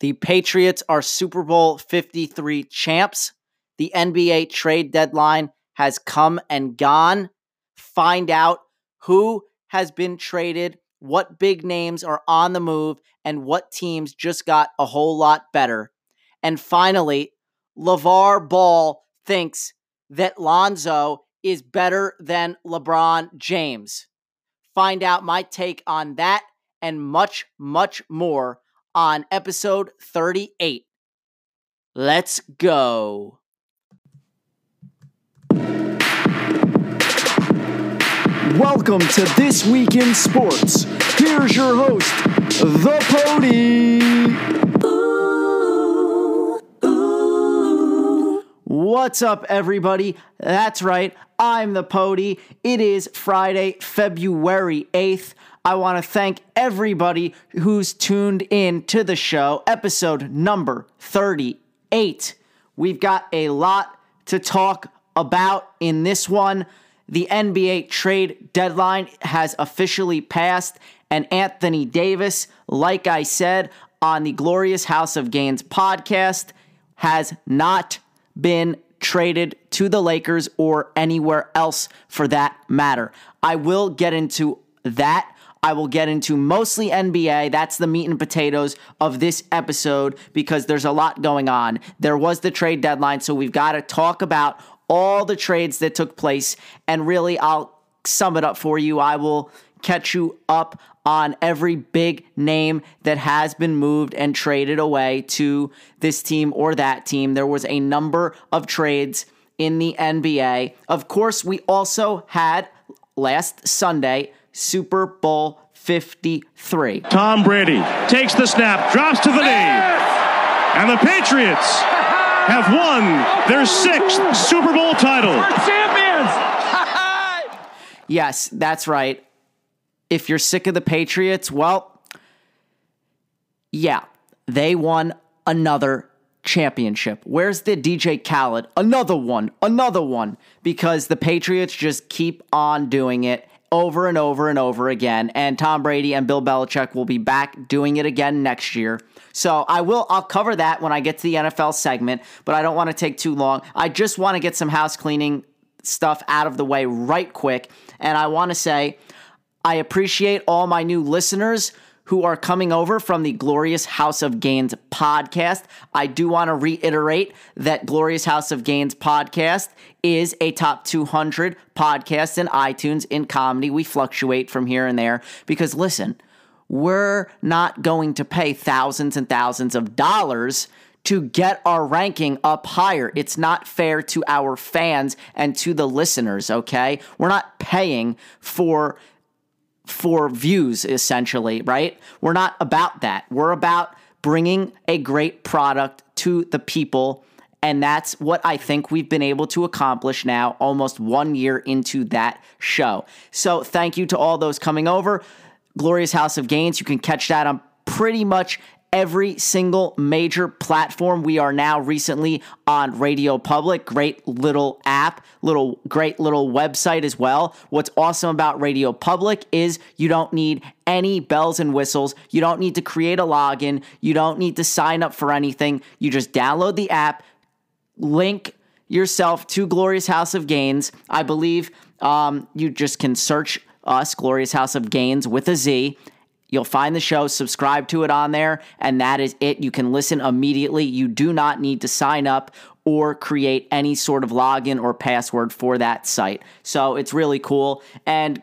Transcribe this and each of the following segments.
The Patriots are Super Bowl 53 champs. The NBA trade deadline has come and gone. Find out who has been traded, what big names are on the move, and what teams just got a whole lot better. And finally, LeVar Ball thinks that Lonzo is better than LeBron James. Find out my take on that and much, much more on episode 38. Let's go. Welcome to This Week in Sports. Here's your host, The Pody. What's up, everybody? That's right, I'm The Pody. It is Friday, February 8th. I want to thank everybody who's tuned in to the show, episode number 38. We've got a lot to talk about in this one. The NBA trade deadline has officially passed, and Anthony Davis, like I said on the Glorious House of Gainz podcast, has not been traded to the Lakers or anywhere else for that matter. I will get into that I will get into mostly NBA. That's the meat and potatoes of this episode because there's a lot going on. There was the trade deadline, so we've got to talk about all the trades that took place. And really, I'll sum it up for you. I will catch you up on every big name that has been moved and traded away to this team or that team. There was a number of trades in the NBA. Of course, we also had last Sunday Super Bowl 53. Tom Brady takes the snap, drops to the knee, and the Patriots have won their sixth Super Bowl title. Yes, that's right. If you're sick of the Patriots, well, yeah, they won another championship. Where's the DJ Khaled? Another one, another one, because the Patriots just keep on doing it over and over and over again. And Tom Brady and Bill Belichick will be back doing it again next year. So I will I'll cover that when I get to the NFL segment, but I don't want to take too long. I just want to get some house cleaning stuff out of the way right quick. And I want to say I appreciate all my new listeners who are coming over from the Glorious House of Gainz podcast. I do want to reiterate that Glorious House of Gainz podcast is a top 200 podcast in iTunes in comedy. We fluctuate from here and there because listen, we're not going to pay thousands and thousands of dollars to get our ranking up higher. It's not fair to our fans and to the listeners, okay? We're not paying for for views essentially, right? We're not about that. We're about bringing a great product to the people and that's what I think we've been able to accomplish now, almost one year into that show. So, thank you to all those coming over. Glorious House of Gainz. You can catch that on pretty much every single major platform. We are now recently on Radio Public. Great little app, little great little website as well. What's awesome about Radio Public is you don't need any bells and whistles. You don't need to create a login. You don't need to sign up for anything. You just download the app, link yourself to Glorious House of Gainz. I believe um, you just can search us, Glorious House of Gainz, with a Z You'll find the show, subscribe to it on there, and that is it. You can listen immediately. You do not need to sign up or create any sort of login or password for that site. So it's really cool. And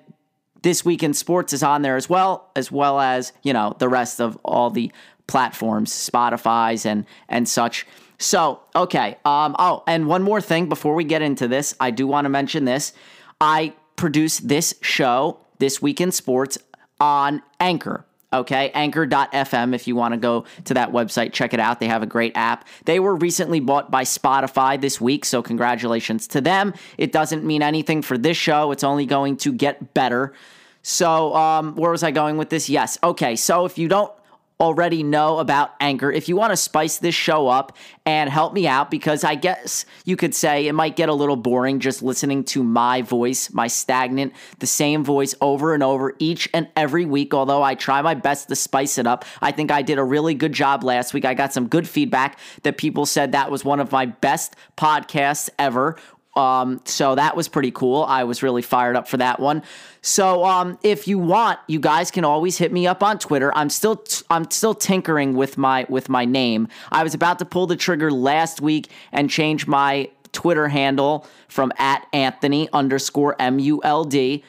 this week in sports is on there as well, as well as, you know, the rest of all the platforms, Spotify's and and such. So, okay. Um, oh, and one more thing before we get into this, I do want to mention this. I produce this show, This Week in Sports, on Anchor. Okay, anchor.fm. If you want to go to that website, check it out. They have a great app. They were recently bought by Spotify this week, so congratulations to them. It doesn't mean anything for this show, it's only going to get better. So, um, where was I going with this? Yes. Okay, so if you don't already know about Anchor, if you want to spice this show up and help me out, because I guess you could say it might get a little boring just listening to my voice, my stagnant, the same voice over and over each and every week. Although I try my best to spice it up, I think I did a really good job last week. I got some good feedback that people said that was one of my best podcasts ever. Um, so that was pretty cool. I was really fired up for that one. So um, if you want, you guys can always hit me up on Twitter. I'm still t- I'm still tinkering with my with my name. I was about to pull the trigger last week and change my Twitter handle from at Anthony underscore M U L D.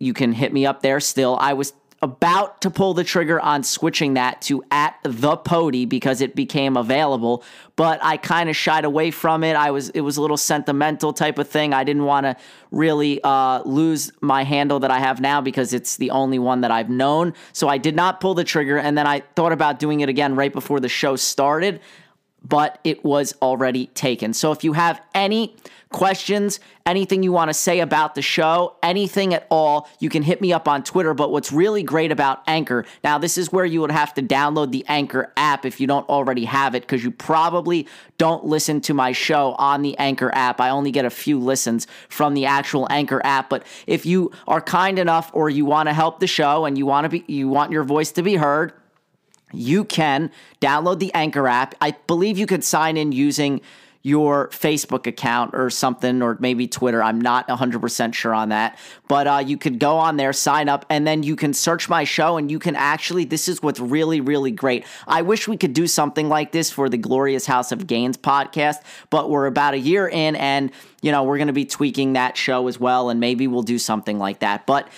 You can hit me up there still. I was about to pull the trigger on switching that to at the pody because it became available but i kind of shied away from it. I was it was a little sentimental type of thing. I didn't want to really uh, lose my handle that i have now because it's the only one that i've known. So i did not pull the trigger and then i thought about doing it again right before the show started but it was already taken. So if you have any questions, anything you want to say about the show, anything at all, you can hit me up on Twitter. But what's really great about Anchor, now this is where you would have to download the Anchor app if you don't already have it, because you probably don't listen to my show on the Anchor app. I only get a few listens from the actual Anchor app. But if you are kind enough or you want to help the show and you want to be you want your voice to be heard, you can download the Anchor app. I believe you could sign in using your Facebook account or something, or maybe Twitter. I'm not 100% sure on that. But uh, you could go on there, sign up, and then you can search my show, and you can actually, this is what's really, really great. I wish we could do something like this for the Glorious House of Gainz podcast, but we're about a year in, and, you know, we're going to be tweaking that show as well, and maybe we'll do something like that. But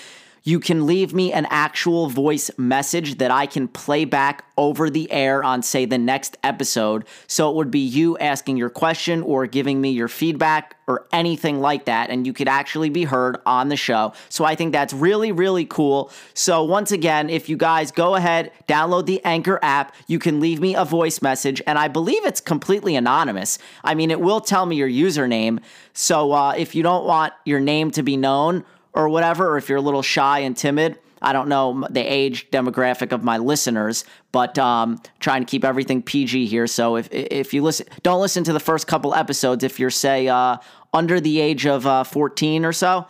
you can leave me an actual voice message that I can play back over the air on, say, the next episode. So it would be you asking your question or giving me your feedback or anything like that. And you could actually be heard on the show. So I think that's really, really cool. So once again, if you guys go ahead, download the Anchor app, you can leave me a voice message. And I believe it's completely anonymous. I mean, it will tell me your username. So uh, if you don't want your name to be known, or whatever, or if you're a little shy and timid. I don't know the age demographic of my listeners, but um, trying to keep everything PG here. So if if you listen, don't listen to the first couple episodes if you're say uh, under the age of uh, 14 or so,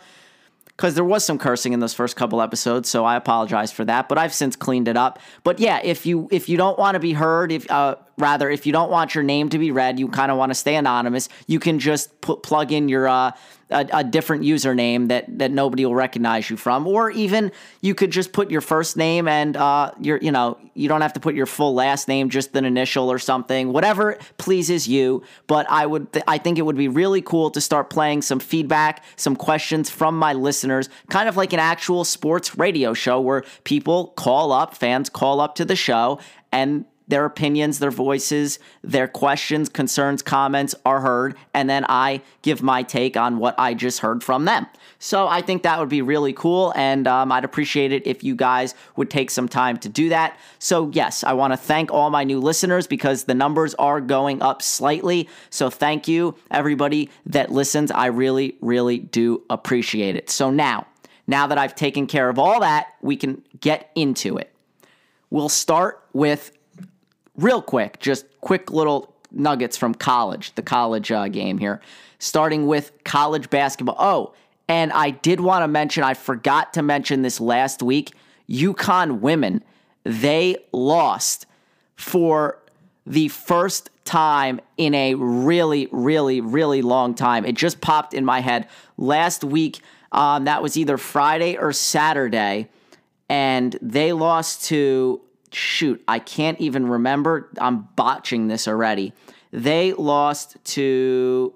because there was some cursing in those first couple episodes. So I apologize for that, but I've since cleaned it up. But yeah, if you if you don't want to be heard, if uh, rather if you don't want your name to be read, you kind of want to stay anonymous. You can just put plug in your uh, a, a, different username that that nobody will recognize you from, or even you could just put your first name and uh, your you know you don't have to put your full last name, just an initial or something, whatever pleases you. But I would th- I think it would be really cool to start playing some feedback, some questions from my listeners, kind of like an actual sports radio show where people call up, fans call up to the show and their opinions, their voices, their questions, concerns, comments are heard, and then I give my take on what I just heard from them. So I think that would be really cool, and um, I'd appreciate it if you guys would take some time to do that. So, yes, I want to thank all my new listeners because the numbers are going up slightly. So, thank you, everybody that listens. I really, really do appreciate it. So, now, now that I've taken care of all that, we can get into it. We'll start with real quick, just quick little nuggets from college, the college uh, game here, starting with college basketball. Oh, and I did want to mention, I forgot to mention this last week. UConn women, they lost for the first time in a really, really, really long time. It just popped in my head last week. Um, that was either Friday or Saturday, and they lost to shoot, I can't even remember. I'm botching this already. They lost to,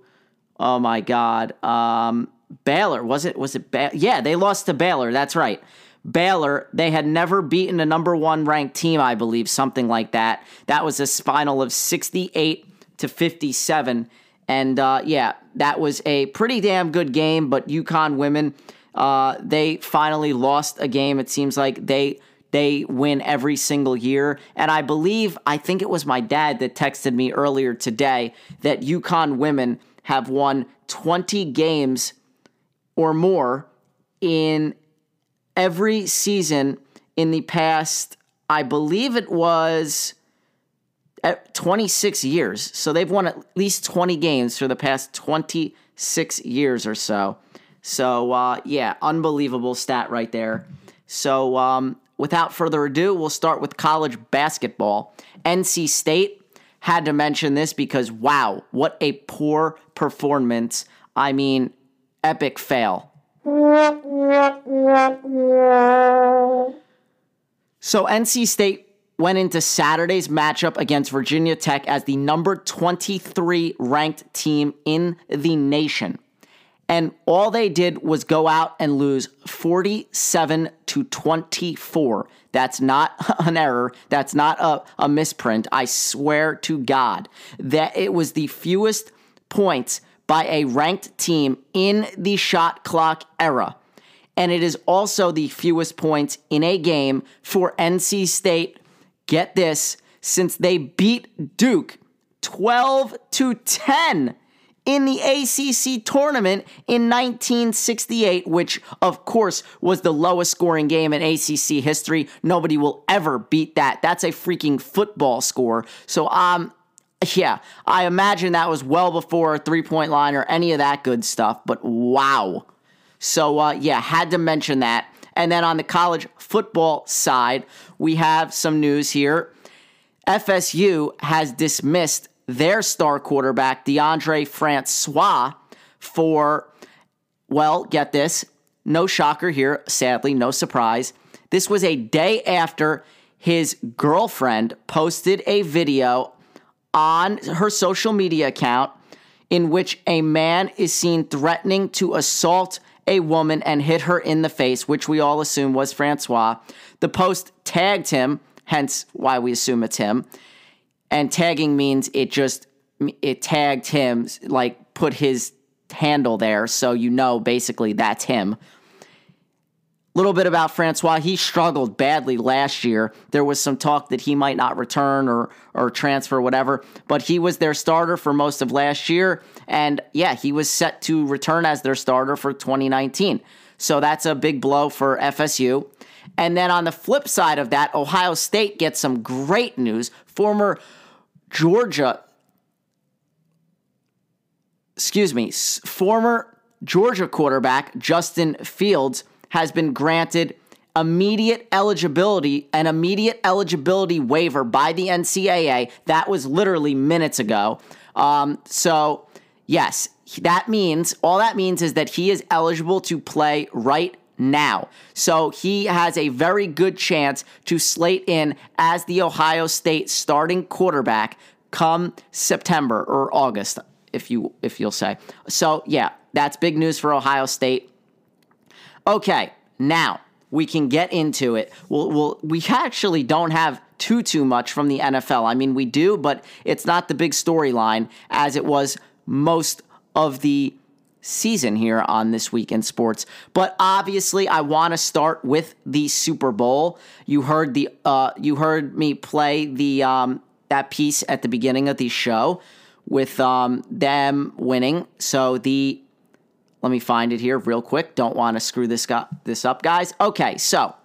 oh my God, um, Baylor. Was it? Was it? Yeah, they lost to Baylor. That's right. Baylor, they had never beaten a number one ranked team, I believe, something like that. That was a final of 68 to 57. And uh, yeah, that was a pretty damn good game. But UConn women, uh, they finally lost a game. It seems like they they win every single year. And I believe, I think it was my dad that texted me earlier today that UConn women have won 20 games or more in every season in the past, I believe it was at 26 years. So they've won at least 20 games for the past 26 years or so. So, uh, yeah, unbelievable stat right there. So, um, without further ado, we'll start with college basketball. NC State had to mention this because, wow, what a poor performance. I mean, epic fail. So, NC State went into Saturday's matchup against Virginia Tech as the number 23 ranked team in the nation. And all they did was go out and lose 47 to 24. That's not an error. That's not a, a misprint. I swear to God that it was the fewest points by a ranked team in the shot clock era. And it is also the fewest points in a game for NC State. Get this, since they beat Duke 12 to 10 in the ACC tournament in 1968, which of course was the lowest scoring game in ACC history. Nobody will ever beat that. That's a freaking football score. So, um, yeah, I imagine that was well before a three point line or any of that good stuff, but wow. So, uh, yeah, had to mention that. And then on the college football side, we have some news here. FSU has dismissed their star quarterback, Deondre Francois, for, well, get this, no shocker here, sadly, no surprise. This was a day after his girlfriend posted a video on her social media account in which a man is seen threatening to assault a woman and hit her in the face, which we all assume was Francois. The post tagged him, hence why we assume it's him and tagging means it just it tagged him like put his handle there so you know basically that's him. A little bit about francois he struggled badly last year. There was some talk that he might not return or or transfer whatever but he was their starter for most of last year and yeah he was set to return as their starter for 2019 so that's a big blow for fsu and then on the flip side of that ohio state gets some great news. Former Georgia, excuse me, former Georgia quarterback Justin Fields has been granted immediate eligibility, an immediate eligibility waiver by the NCAA. That was literally minutes ago. Um, so, yes, that means all that means is that he is eligible to play right now. So he has a very good chance to slate in as the Ohio State starting quarterback come September or August, if you if you'll say. So yeah, that's big news for Ohio State. Okay, now we can get into it. We'll, we'll, we actually don't have too too much from the NFL. I mean, we do, but it's not the big storyline as it was most of the season here on This Week in Sports. But obviously, I want to start with the Super Bowl. You heard the uh, you heard me play the um, that piece at the beginning of the show with um, them winning. So the let me find it here real quick. Don't want to screw this gu- this up, guys. Okay, so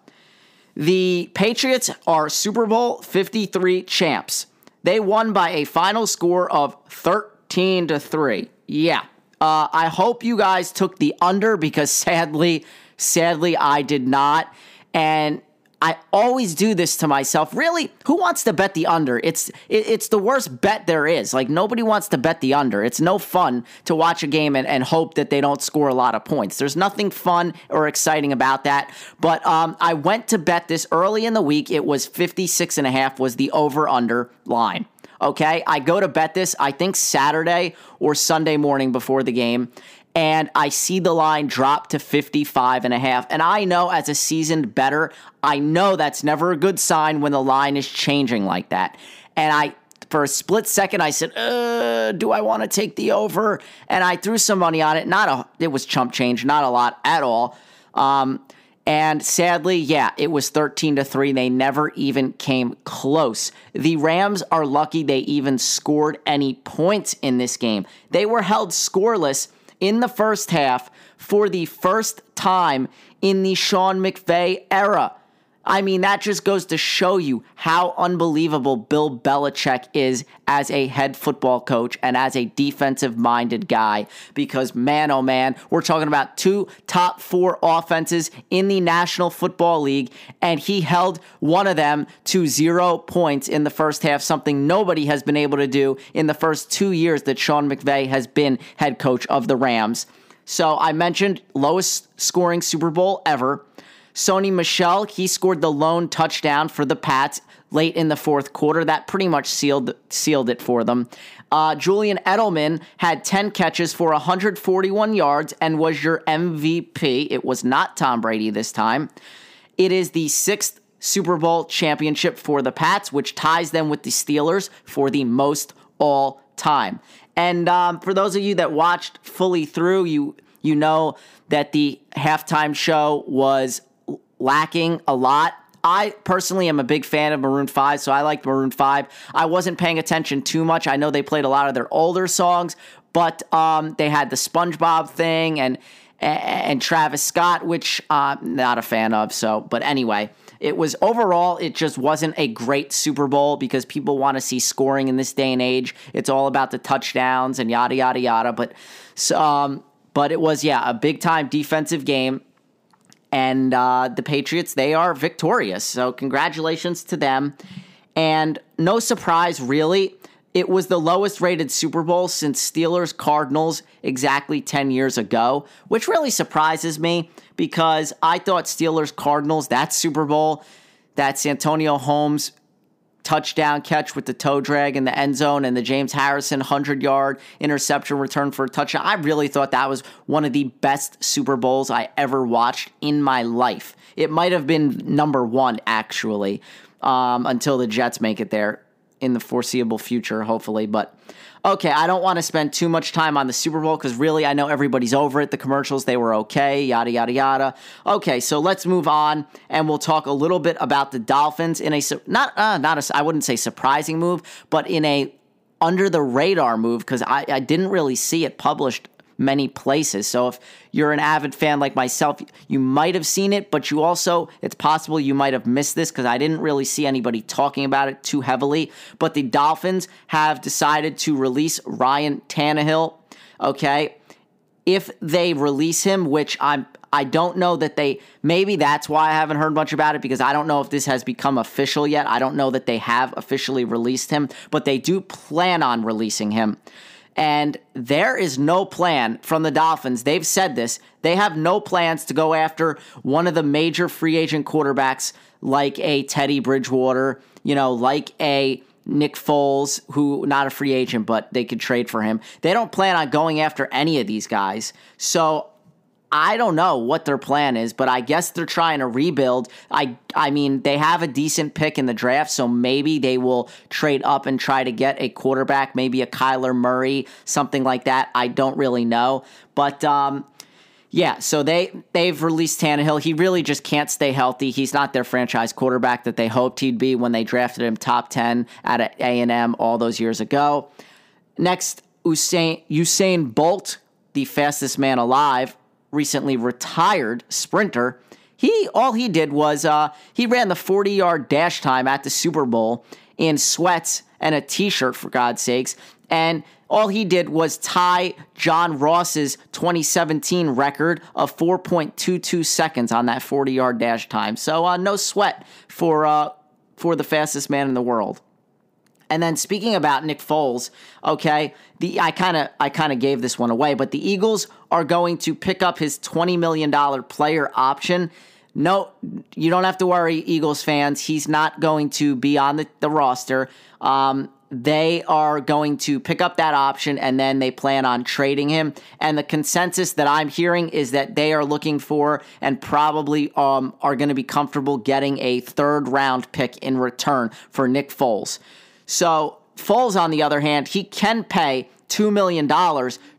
the Patriots are Super Bowl 53 champs. They won by a final score of 13 to 3. Yeah, uh, I hope you guys took the under because sadly, sadly, I did not. And I always do this to myself. Really, who wants to bet the under? It's it, it's the worst bet there is. Like nobody wants to bet the under. It's no fun to watch a game and, and hope that they don't score a lot of points. There's nothing fun or exciting about that. But um, I went to bet this early in the week. It was 56 and a half was the over under line. Okay, I go to bet this, I think Saturday or Sunday morning before the game, and I see the line drop to 55 and a half. And I know as a seasoned better, I know that's never a good sign when the line is changing like that. And I for a split second I said, uh, do I want to take the over? And I threw some money on it. Not a it was chump change, not a lot at all. Um, and sadly, yeah, it was 13 to 3. They never even came close. The Rams are lucky they even scored any points in this game. They were held scoreless in the first half for the first time in the Sean McVay era. I mean, that just goes to show you how unbelievable Bill Belichick is as a head football coach and as a defensive minded guy. Because, man, oh man, we're talking about two top four offenses in the National Football League, and he held one of them to zero points in the first half, something nobody has been able to do in the first two years that Sean McVay has been head coach of the Rams. So I mentioned lowest scoring Super Bowl ever. Sony Michel, he scored the lone touchdown for the Pats late in the fourth quarter. That pretty much sealed sealed it for them. Uh, Julian Edelman had 10 catches for 141 yards and was your MVP. It was not Tom Brady this time. It is the sixth Super Bowl championship for the Pats, which ties them with the Steelers for the most all time. And um, for those of you that watched fully through, you you know that the halftime show was lacking a lot. I personally am a big fan of Maroon 5, so I liked Maroon 5. I wasn't paying attention too much. I know they played a lot of their older songs, but um, they had the SpongeBob thing and and Travis Scott, which I'm uh, not a fan of. So, but anyway, it was overall, it just wasn't a great Super Bowl because people want to see scoring in this day and age. It's all about the touchdowns and yada yada yada. But, um, but it was yeah a big time defensive game and uh, the Patriots, they are victorious. So, congratulations to them. And no surprise, really, it was the lowest rated Super Bowl since Steelers Cardinals exactly 10 years ago, which really surprises me because I thought Steelers Cardinals, that Super Bowl, that Santonio Holmes touchdown catch with the toe drag in the end zone and the James Harrison 100 yard interception return for a touchdown. I really thought that was one of the best Super Bowls I ever watched in my life. It might have been number one, actually, um, until the Jets make it there in the foreseeable future, hopefully. But okay, I don't want to spend too much time on the Super Bowl because really I know everybody's over it. The commercials, they were okay, yada, yada, yada. Okay, so let's move on and we'll talk a little bit about the Dolphins in a, not, uh, not a, I wouldn't say surprising move, but in a under the radar move because I, I didn't really see it published many places. So if you're an avid fan like myself, you might have seen it, but you also, it's possible you might have missed this because I didn't really see anybody talking about it too heavily. But the Dolphins have decided to release Ryan Tannehill. Okay. If they release him, which I'm I don't know that they maybe that's why I haven't heard much about it because I don't know if this has become official yet. I don't know that they have officially released him, but they do plan on releasing him. And there is no plan from the Dolphins. They've said this. They have no plans to go after one of the major free agent quarterbacks like a Teddy Bridgewater, you know, like a Nick Foles, who not a free agent, but they could trade for him. They don't plan on going after any of these guys. So I don't know what their plan is, but I guess they're trying to rebuild. I I mean, they have a decent pick in the draft, so maybe they will trade up and try to get a quarterback, maybe a Kyler Murray, something like that. I don't really know, but um, yeah, so they they've released Tannehill. He really just can't stay healthy. He's not their franchise quarterback that they hoped he'd be when they drafted him top ten at A and M all those years ago. Next, Usain Usain Bolt, the fastest man alive, recently retired sprinter, he all he did was uh, he ran the 40 yard dash time at the Super Bowl in sweats and a t shirt for God's sakes, and all he did was tie John Ross's 2017 record of 4.22 seconds on that 40 yard dash time. So uh, no sweat for uh, for the fastest man in the world. And then speaking about Nick Foles, okay, the I kind of I kind of gave this one away, but the Eagles are going to pick up his 20 million dollar player option. No, you don't have to worry, Eagles fans. He's not going to be on the, the roster. Um, they are going to pick up that option and then they plan on trading him. And the consensus that I'm hearing is that they are looking for and probably um, are going to be comfortable getting a third round pick in return for Nick Foles. So Foles, on the other hand, he can pay $2 million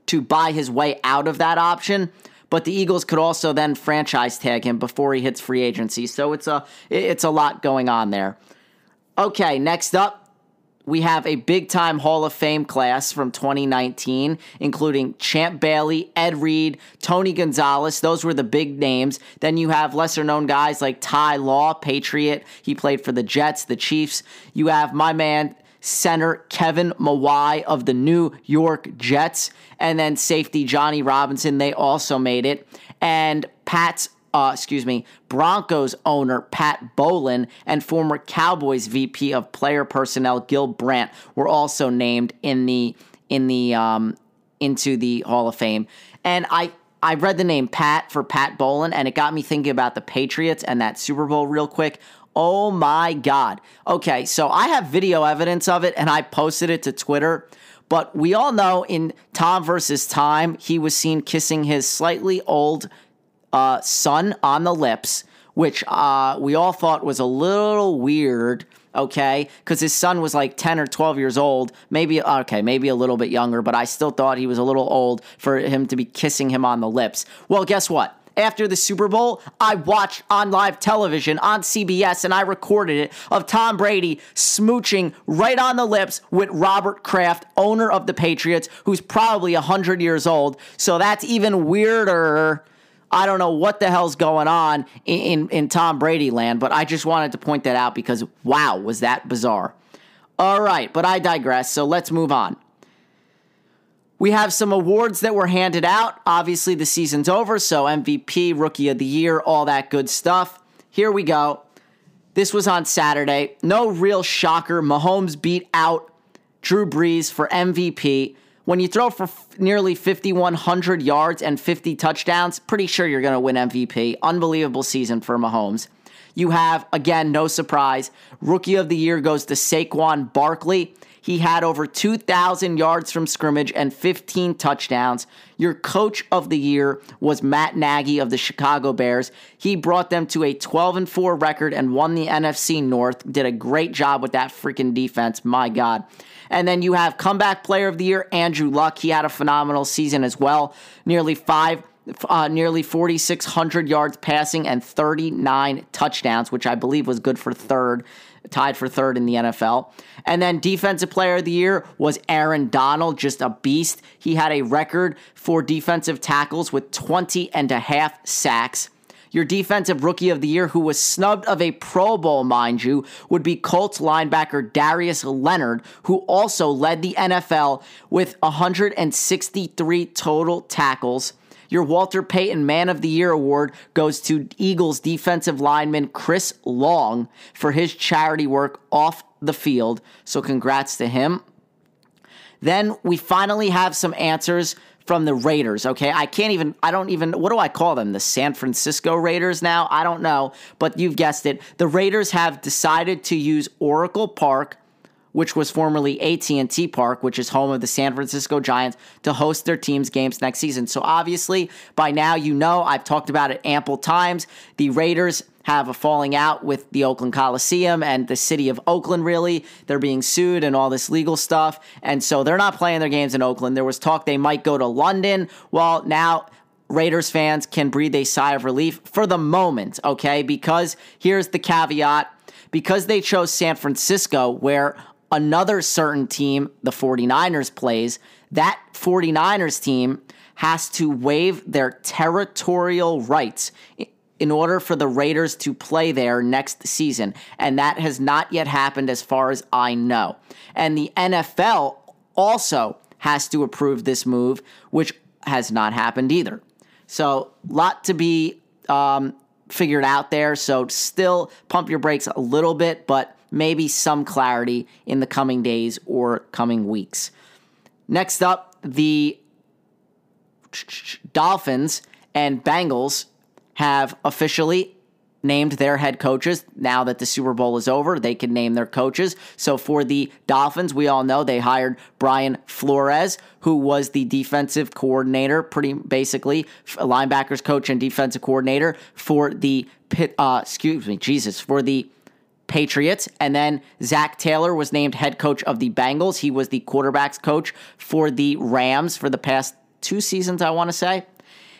to buy his way out of that option. But the Eagles could also then franchise tag him before he hits free agency. So it's a it's a lot going on there. Okay, next up, we have a big time Hall of Fame class from 2019, including Champ Bailey, Ed Reed, Tony Gonzalez. Those were the big names. Then you have lesser known guys like Ty Law, Patriot. He played for the Jets, the Chiefs. You have my man, center Kevin Mawae of the New York Jets, and then safety Johnny Robinson. They also made it. And Pat's uh, excuse me, Broncos owner Pat Bowlen and former Cowboys VP of player personnel Gil Brandt were also named in the in the um, into the Hall of Fame. And I I read the name Pat for Pat Bowlen, and it got me thinking about the Patriots and that Super Bowl real quick. Oh my God. Okay, so I have video evidence of it, and I posted it to Twitter. But we all know in Tom versus Time, he was seen kissing his slightly old uh, son on the lips, which uh, we all thought was a little weird. Okay, because his son was like 10 or 12 years old, maybe, okay, maybe a little bit younger, but I still thought he was a little old for him to be kissing him on the lips. Well, guess what? After the Super Bowl, I watched on live television on CBS and I recorded it of Tom Brady smooching right on the lips with Robert Kraft, owner of the Patriots, who's probably 100 years old. So that's even weirder I don't know what the hell's going on in, in, in Tom Brady land, but I just wanted to point that out because wow, was that bizarre. All right, but I digress, so let's move on. We have some awards that were handed out. Obviously, the season's over, so MVP, Rookie of the Year, all that good stuff. Here we go. This was on Saturday. No real shocker. Mahomes beat out Drew Brees for MVP. When you throw for f- nearly 5,100 yards and 50 touchdowns, pretty sure you're going to win MVP. Unbelievable season for Mahomes. You have, again, no surprise, Rookie of the Year goes to Saquon Barkley. He had over 2,000 yards from scrimmage and 15 touchdowns. Your coach of the year was Matt Nagy of the Chicago Bears. He brought them to a 12 and 4 record and won the NFC North. Did a great job with that freaking defense. My God. And then you have comeback player of the year, Andrew Luck. He had a phenomenal season as well. Nearly five. Uh, nearly 4,600 yards passing and 39 touchdowns, which I believe was good for third, tied for third in the NFL. And then defensive player of the year was Aaron Donald, just a beast. He had a record for defensive tackles with 20 and a half sacks. Your defensive rookie of the year, who was snubbed of a Pro Bowl, mind you, would be Colts linebacker Darius Leonard, who also led the NFL with 163 total tackles. Your Walter Payton Man of the Year award goes to Eagles defensive lineman Chris Long for his charity work off the field. So, congrats to him. Then we finally have some answers from the Raiders. Okay, I can't even. I don't even. What do I call them? The San Francisco Raiders now? I don't know, but you've guessed it. The Raiders have decided to use Oracle Park, which was formerly AT&T Park, which is home of the San Francisco Giants, to host their team's games next season. So obviously, by now you know I've talked about it ample times. The Raiders have a falling out with the Oakland Coliseum and the city of Oakland, really. They're being sued and all this legal stuff. And so they're not playing their games in Oakland. There was talk they might go to London. Well, now Raiders fans can breathe a sigh of relief for the moment, okay? Because here's the caveat because they chose San Francisco, where another certain team, the 49ers, plays, that 49ers team has to waive their territorial rights in order for the Raiders to play there next season. And that has not yet happened as far as I know. And the NFL also has to approve this move, which has not happened either. So, lot to be um, figured out there. So, still pump your brakes a little bit, but maybe some clarity in the coming days or coming weeks. Next up, the Dolphins and Bengals have officially named their head coaches. Now that the Super Bowl is over, they can name their coaches. So for the Dolphins, we all know they hired Brian Flores, who was the defensive coordinator, pretty basically linebackers coach and defensive coordinator for the pit. Uh, excuse me, Jesus, for the Patriots. And then Zac Taylor was named head coach of the Bengals. He was the quarterbacks coach for the Rams for the past two seasons, I want to say.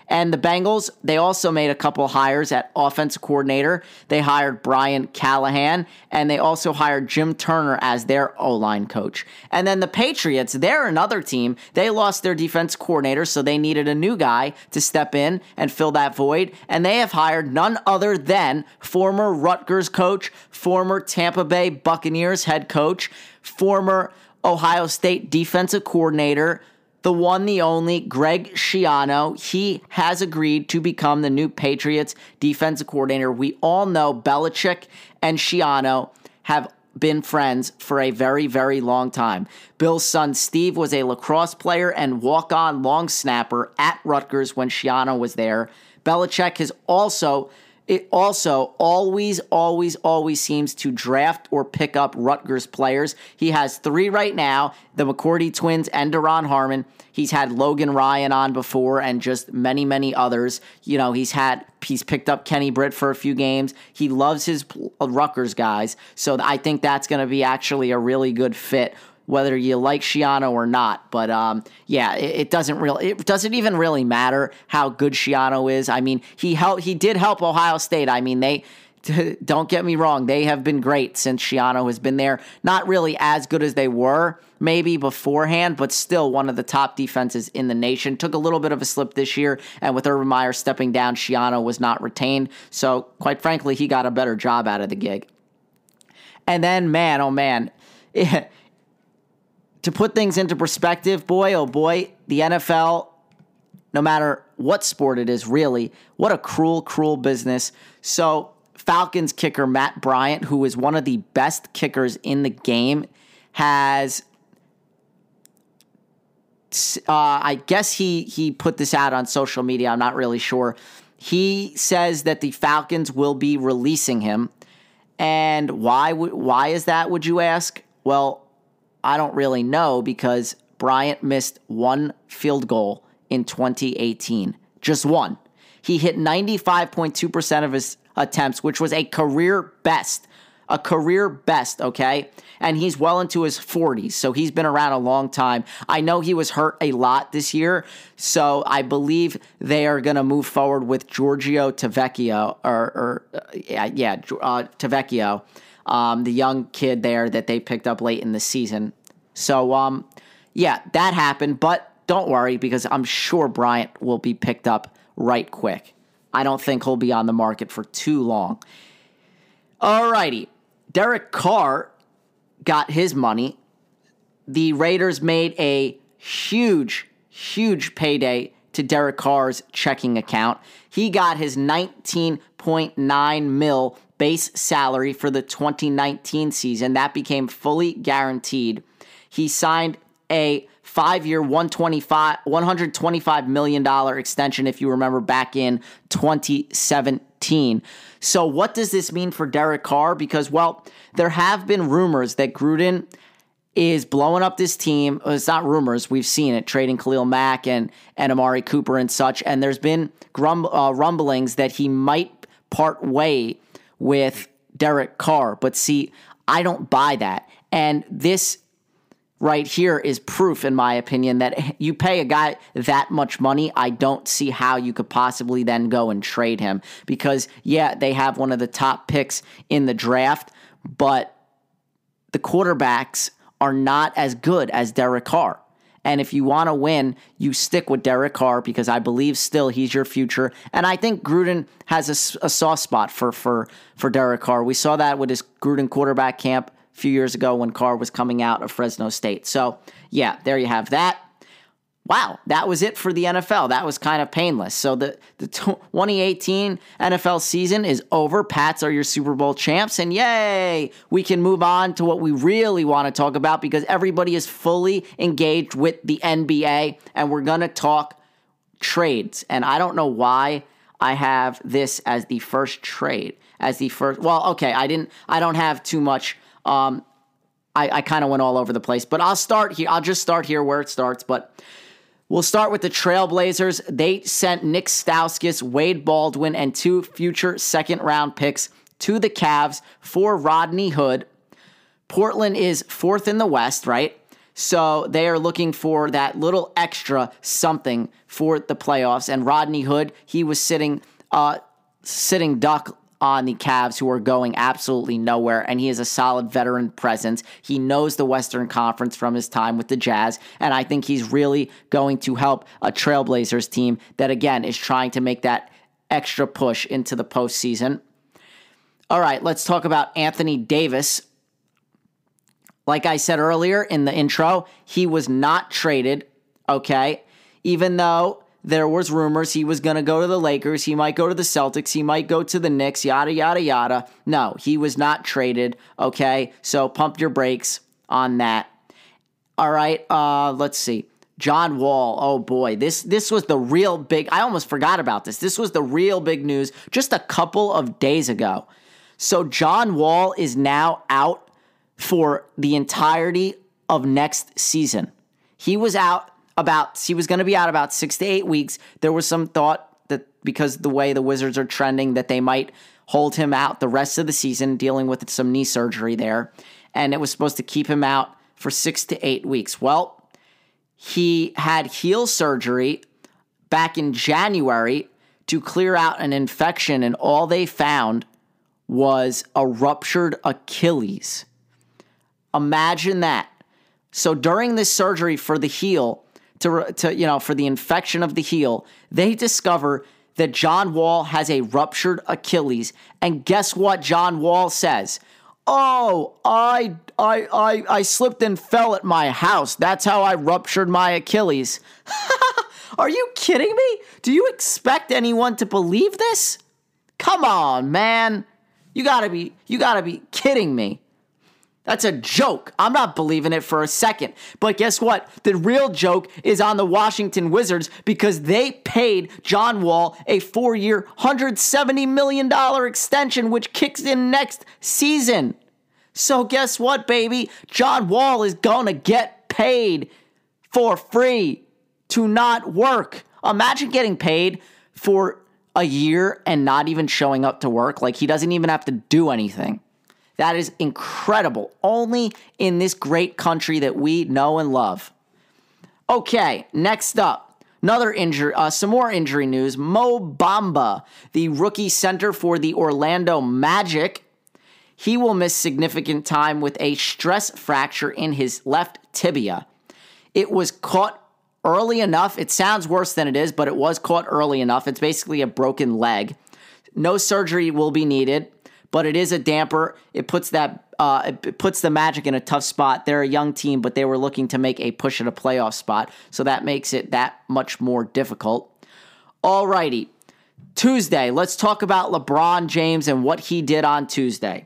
And the Bengals, they also made a couple hires at offense coordinator. They hired Brian Callahan, and they also hired Jim Turner as their O line coach. And then the Patriots, they're another team. They lost their defense coordinator, so they needed a new guy to step in and fill that void. And they have hired none other than former Rutgers coach, former Tampa Bay Buccaneers head coach, former Ohio State defensive coordinator the one, the only, Greg Schiano. He has agreed to become the new Patriots defensive coordinator. We all know Belichick and Schiano have been friends for a very, very long time. Bill's son Steve was a lacrosse player and walk on long snapper at Rutgers when Schiano was there. Belichick has also it also always, always, always seems to draft or pick up Rutgers players. He has three right now the McCourty twins and Duron Harmon. He's had Logan Ryan on before and just many, many others. You know, he's had, he's picked up Kenny Britt for a few games. He loves his Rutgers guys. So I think that's going to be actually a really good fit whether you like Schiano or not. But um, yeah, it, it, doesn't really it doesn't even really matter how good Schiano is. I mean, he helped he did help Ohio State. I mean, they don't get me wrong, they have been great since Schiano has been there. Not really as good as they were maybe beforehand, but still one of the top defenses in the nation. Took a little bit of a slip this year, and with Urban Meyer stepping down, Schiano was not retained. So, quite frankly, he got a better job out of the gig. And then, man, oh man, to put things into perspective, boy, oh boy, the NFL, no matter what sport it is, really, what a cruel, cruel business. So, Falcons kicker Matt Bryant, who is one of the best kickers in the game, has. Uh, I guess he he put this out on social media. I'm not really sure. He says that the Falcons will be releasing him, and why? Why is that? Would you ask? Well, I don't really know because Bryant missed one field goal in 2018. Just one. He hit 95.2% of his attempts, which was a career best. A career best, okay? And he's well into his 40s, so he's been around a long time. I know he was hurt a lot this year, so I believe they are going to move forward with Giorgio Tavecchio, or, or uh, yeah, uh, Tavecchio um, the young kid there that they picked up late in the season. So, um, yeah, that happened, but don't worry because I'm sure Bryant will be picked up right quick. I don't think he'll be on the market for too long. Alrighty, Derek Carr got his money. The Raiders made a huge, huge payday to Derek Carr's checking account. He got his 19.9 mil base salary for the 2019 season. That became fully guaranteed. He signed a five year, $125 million extension, if you remember, back in 2017. So, what does this mean for Derek Carr? Because, well, there have been rumors that Gruden is blowing up this team. It's not rumors; we've seen it trading Khalil Mack and and Amari Cooper and such. And there's been uh, rumblings that he might part way with Derek Carr. But see, I don't buy that. And this right here is proof, in my opinion, that you pay a guy that much money. I don't see how you could possibly then go and trade him because, yeah, they have one of the top picks in the draft, but the quarterbacks are not as good as Derek Carr. And if you want to win, you stick with Derek Carr because I believe still he's your future. And I think Gruden has a, a soft spot for for for Derek Carr. We saw that with his Gruden quarterback camp a few years ago when Carr was coming out of Fresno State. So yeah, there you have that wow, that was it for the NFL. That was kind of painless. So the, the 2018 NFL season is over. Pats are your Super Bowl champs. And yay, we can move on to what we really want to talk about because everybody is fully engaged with the NBA and we're going to talk trades. And I don't know why I have this as the first trade. As the first, well, okay, I didn't, I don't have too much. Um, I, I kind of went all over the place, but I'll start here. I'll just start here where it starts. But We'll start with the Trailblazers. They sent Nick Stauskas, Wade Baldwin, and two future second round picks to the Cavs for Rodney Hood. Portland is fourth in the West, right? So they are looking for that little extra something for the playoffs. And Rodney Hood, he was sitting uh, sitting duck on the Cavs, who are going absolutely nowhere, and he is a solid veteran presence. He knows the Western Conference from his time with the Jazz, and I think he's really going to help a Trailblazers team that, again, is trying to make that extra push into the postseason. All right, let's talk about Anthony Davis. Like I said earlier in the intro, he was not traded, okay? Even though there was rumors he was going to go to the Lakers, he might go to the Celtics, he might go to the Knicks, yada yada yada. No, he was not traded, okay? So pump your brakes on that. All right, uh let's see. John Wall, oh boy, this this was the real big. I almost forgot about this. This was the real big news just a couple of days ago. So John Wall is now out for the entirety of next season. He was out about he was going to be out about 6 to 8 weeks. There was some thought that because the way the Wizards are trending that they might hold him out the rest of the season dealing with some knee surgery there and it was supposed to keep him out for 6 to 8 weeks. Well, he had heel surgery back in January to clear out an infection, and all they found was a ruptured Achilles. Imagine that. So during this surgery for the heel, to, to you know, for the infection of the heel, they discover that John Wall has a ruptured Achilles. And guess what John Wall says? Oh, I I I I slipped and fell at my house. That's how I ruptured my Achilles. Are you kidding me? Do you expect anyone to believe this? Come on, man. You got to be you got to be kidding me. That's a joke. I'm not believing it for a second. But guess what? The real joke is on the Washington Wizards because they paid John Wall a four year, $170 million extension, which kicks in next season. So guess what, baby? John Wall is going to get paid for free to not work. Imagine getting paid for a year and not even showing up to work. Like he doesn't even have to do anything. That is incredible. Only in this great country that we know and love. Okay, next up, another injury, uh, some more injury news. Mo Bamba, the rookie center for the Orlando Magic, he will miss significant time with a stress fracture in his left tibia. It was caught early enough. It sounds worse than it is, but it was caught early enough. It's basically a broken leg. No surgery will be needed but it is a damper. It puts that uh, it puts the Magic in a tough spot. They're a young team, but they were looking to make a push at a playoff spot, so that makes it that much more difficult. Alrighty, Tuesday. Let's talk about LeBron James and what he did on Tuesday.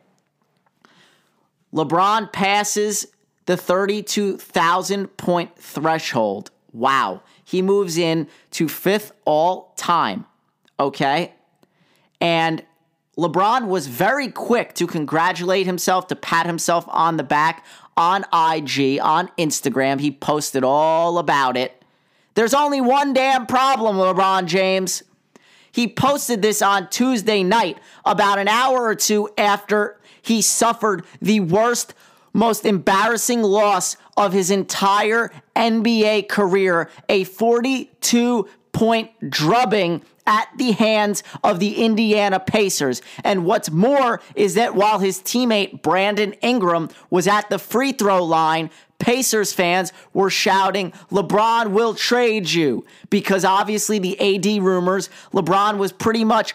LeBron passes the 32,000 point threshold. Wow. He moves in to fifth all time. Okay. And LeBron was very quick to congratulate himself, to pat himself on the back on IG, on Instagram. He posted all about it. There's only one damn problem, LeBron James. He posted this on Tuesday night, about an hour or two after he suffered the worst, most embarrassing loss of his entire NBA career a 42 point drubbing at the hands of the Indiana Pacers. And what's more is that while his teammate Brandon Ingram was at the free throw line, Pacers fans were shouting, LeBron will trade you. Because obviously, the AD rumors, LeBron was pretty much,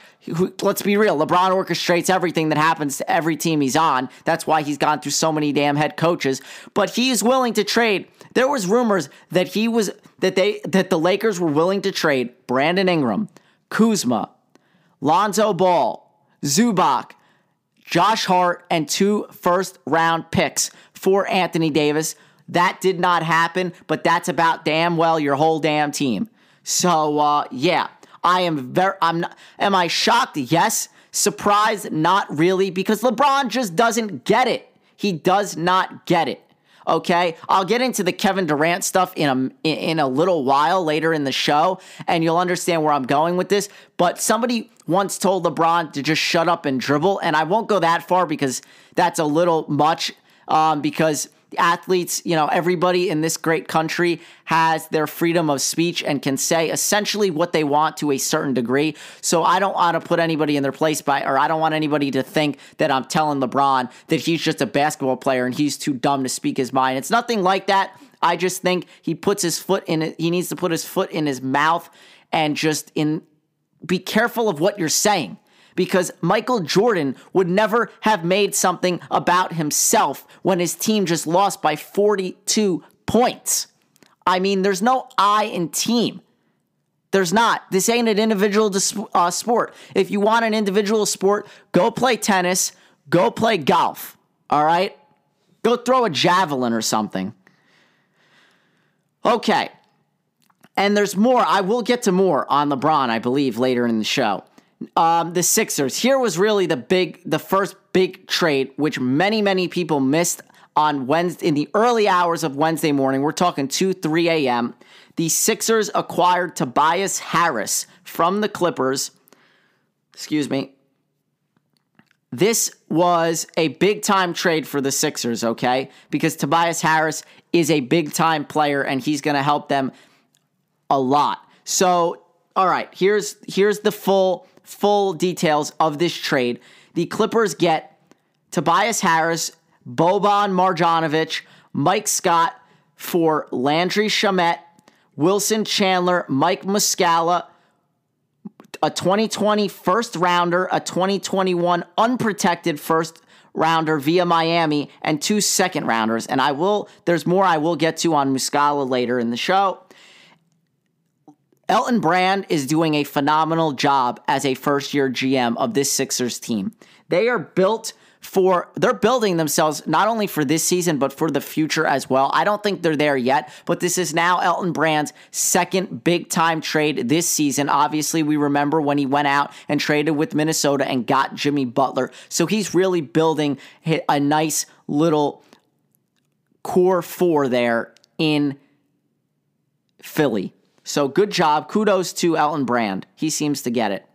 let's be real, LeBron orchestrates everything that happens to every team he's on. That's why he's gone through so many damn head coaches. But he's willing to trade. There was rumors that he was that they that the Lakers were willing to trade Brandon Ingram, Kuzma, Lonzo Ball, Zubac, Josh Hart, and two first round picks for Anthony Davis. That did not happen, but that's about damn well your whole damn team. So uh, yeah, I am very. I'm. Not, am I shocked? Yes. Surprised? Not really, because LeBron just doesn't get it. He does not get it. Okay, I'll get into the Kevin Durant stuff in a in a little while later in the show, and you'll understand where I'm going with this. But somebody once told LeBron to just shut up and dribble, and I won't go that far because that's a little much. Um, because athletes, you know, everybody in this great country has their freedom of speech and can say essentially what they want to a certain degree. So I don't want to put anybody in their place by, or I don't want anybody to think that I'm telling LeBron that he's just a basketball player and he's too dumb to speak his mind. It's nothing like that. I just think he puts his foot in it. He needs to put his foot in his mouth and just in be careful of what you're saying because Michael Jordan would never have made something about himself when his team just lost by 42 points. I mean, there's no I in team. There's not. This ain't an individual uh, sport. If you want an individual sport, go play tennis, go play golf. All right? Go throw a javelin or something. Okay. And there's more. I will get to more on LeBron, I believe, later in the show um, the Sixers. Here was really the big, the first big trade, which many, many people missed on Wednesday in the early hours of Wednesday morning. We're talking 2, 3 a.m. The Sixers acquired Tobias Harris from the Clippers. Excuse me. This was a big time trade for the Sixers, okay? Because Tobias Harris is a big time player and he's going to help them a lot. So, all right, here's here's the full full details of this trade. The Clippers get Tobias Harris, Boban Marjanovic, Mike Scott for Landry Shamet, Wilson Chandler, Mike Muscala, a 2020 first rounder, a 2021 unprotected first rounder via Miami, and two second rounders. And I will, there's more I will get to on Muscala later in the show. Elton Brand is doing a phenomenal job as a first year GM of this Sixers team. They are built for they're building themselves not only for this season but for the future as well. I don't think they're there yet, but this is now Elton Brand's second big time trade this season. Obviously, we remember when he went out and traded with Minnesota and got Jimmy Butler. So he's really building a nice little core four there in Philly. So good job. Kudos to Elton Brand. He seems to get it.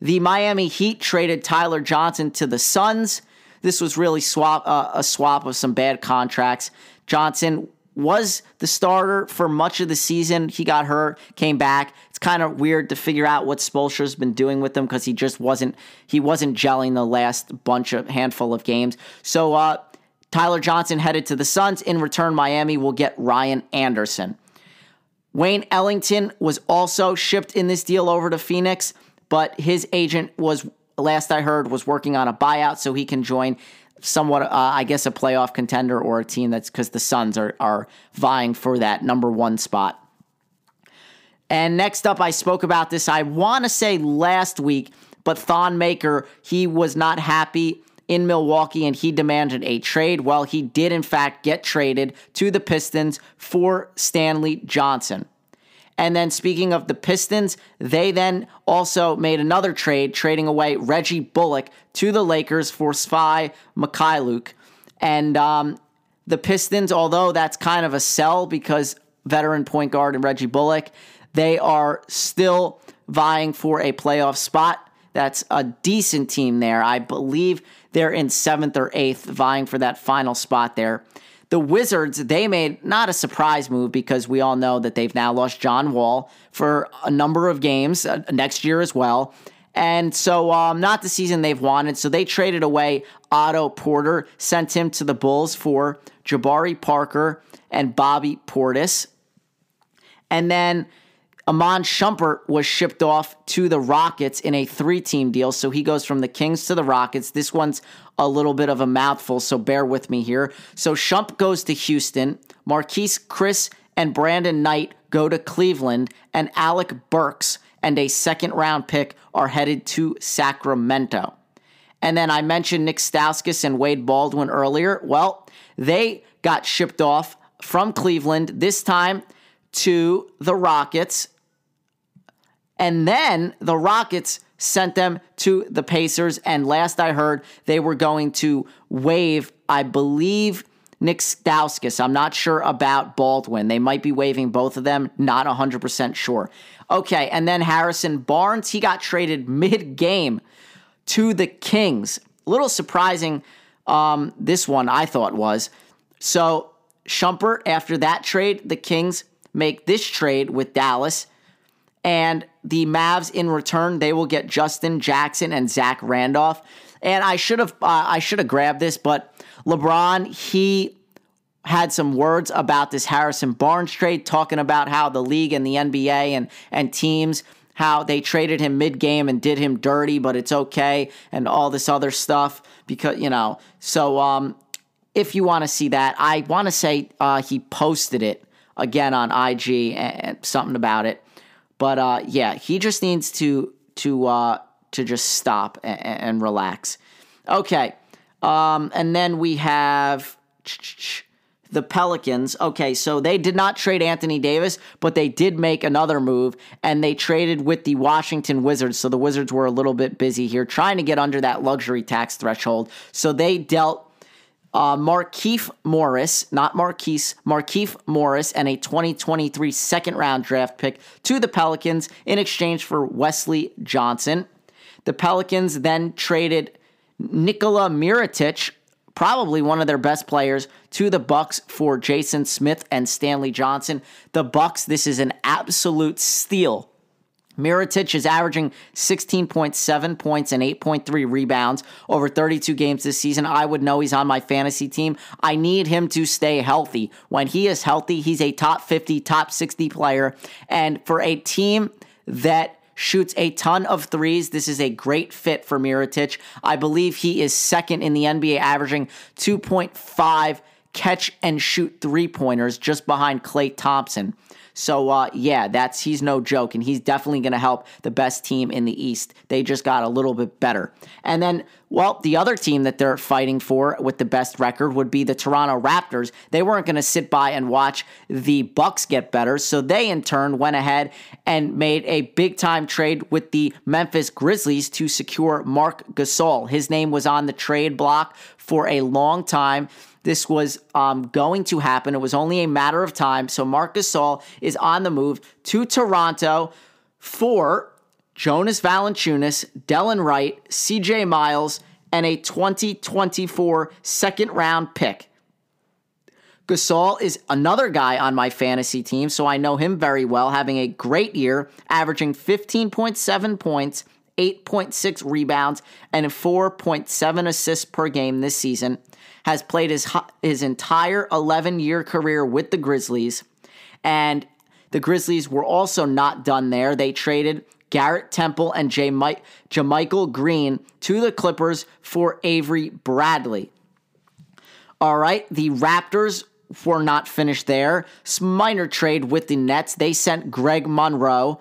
The Miami Heat traded Tyler Johnson to the Suns. This was really swap uh, a swap of some bad contracts. Johnson was the starter for much of the season. He got hurt, came back. It's kind of weird to figure out what Spoelstra's been doing with him because he just wasn't he wasn't gelling the last bunch of handful of games. So uh, Tyler Johnson headed to the Suns. In return, Miami will get Ryan Anderson. Wayne Ellington was also shipped in this deal over to Phoenix, but his agent was, last I heard, was working on a buyout so he can join somewhat, uh, I guess, a playoff contender or a team that's because the Suns are, are vying for that number one spot. And next up, I spoke about this, I want to say last week, but Thon Maker, he was not happy in Milwaukee and he demanded a trade. Well, he did, in fact, get traded to the Pistons for Stanley Johnson. And then speaking of the Pistons, they then also made another trade, trading away Reggie Bullock to the Lakers for Svi Mykhailiuk. And um, the Pistons, although that's kind of a sell because veteran point guard and Reggie Bullock, they are still vying for a playoff spot. That's a decent team there. I believe they're in seventh or eighth, vying for that final spot there. The Wizards, they made not a surprise move because we all know that they've now lost John Wall for a number of games uh, next year as well. And so, um, not the season they've wanted. So they traded away Otto Porter, sent him to the Bulls for Jabari Parker and Bobby Portis. And then Iman Shumpert was shipped off to the Rockets in a three team deal. So he goes from the Kings to the Rockets. This one's a little bit of a mouthful, so bear with me here. So Shump goes to Houston. Marquese Chriss and Brandon Knight go to Cleveland. And Alec Burks and a second round pick are headed to Sacramento. And then I mentioned Nick Stauskas and Wade Baldwin earlier. Well, they got shipped off from Cleveland, this time to the Rockets. And then the Rockets sent them to the Pacers. And last I heard, they were going to waive, I believe, Nick Stauskas. I'm not sure about Baldwin. They might be waiving both of them. Not 100% sure. Okay, and then Harrison Barnes, he got traded mid game to the Kings. A little surprising, um, this one I thought was. So Shumpert, after that trade, the Kings make this trade with Dallas. And the Mavs, in return, they will get Justin Jackson and Zach Randolph. And I should have uh, I should have grabbed this, but LeBron he had some words about this Harrison Barnes trade, talking about how the league and the NBA and and teams how they traded him mid game and did him dirty, but it's okay, and all this other stuff because you know. So um, if you want to see that, I want to say uh, he posted it again on IG and something about it. But uh, yeah, he just needs to to uh, to just stop and, and relax. Okay, um, and then we have the Pelicans. Okay, so they did not trade Anthony Davis, but they did make another move, and they traded with the Washington Wizards. So the Wizards were a little bit busy here trying to get under that luxury tax threshold. So they dealt uh, Markieff Morris, not Marquise, Markieff Morris, and a 2023 second round draft pick to the Pelicans in exchange for Wesley Johnson. The Pelicans then traded Nikola Mirotic, probably one of their best players, to the Bucks for Jason Smith and Stanley Johnson. The Bucks, this is an absolute steal Mirotic is averaging 16.7 points and 8.3 rebounds over 32 games this season. I would know he's on my fantasy team. I need him to stay healthy. When he is healthy, he's a top 50, top 60 player. And for a team that shoots a ton of threes. This is a great fit for Mirotic. I believe he is second in the NBA, averaging 2.5 catch and shoot three pointers, just behind Klay Thompson. So uh, yeah, that's he's no joke, and he's definitely going to help the best team in the East. They just got a little bit better, and then well, the other team that they're fighting for with the best record would be the Toronto Raptors. They weren't going to sit by and watch the Bucks get better, so they in turn went ahead and made a big time trade with the Memphis Grizzlies to secure Marc Gasol. His name was on the trade block for a long time. This was um, going to happen. It was only a matter of time. So Marc Gasol is on the move to Toronto for Jonas Valanciunas, Delon Wright, CJ Miles, and a 2024 second round pick. Gasol is another guy on my fantasy team, so I know him very well, having a great year, averaging 15.7 points, 8.6 rebounds, and 4.7 assists per game this season has played his his entire 11 year career with the Grizzlies, and the Grizzlies were also not done there. They traded Garrett Temple and J. Mike, JaMychal Green to the Clippers for Avery Bradley. All right, the Raptors were not finished there. Minor trade with the Nets. They sent Greg Monroe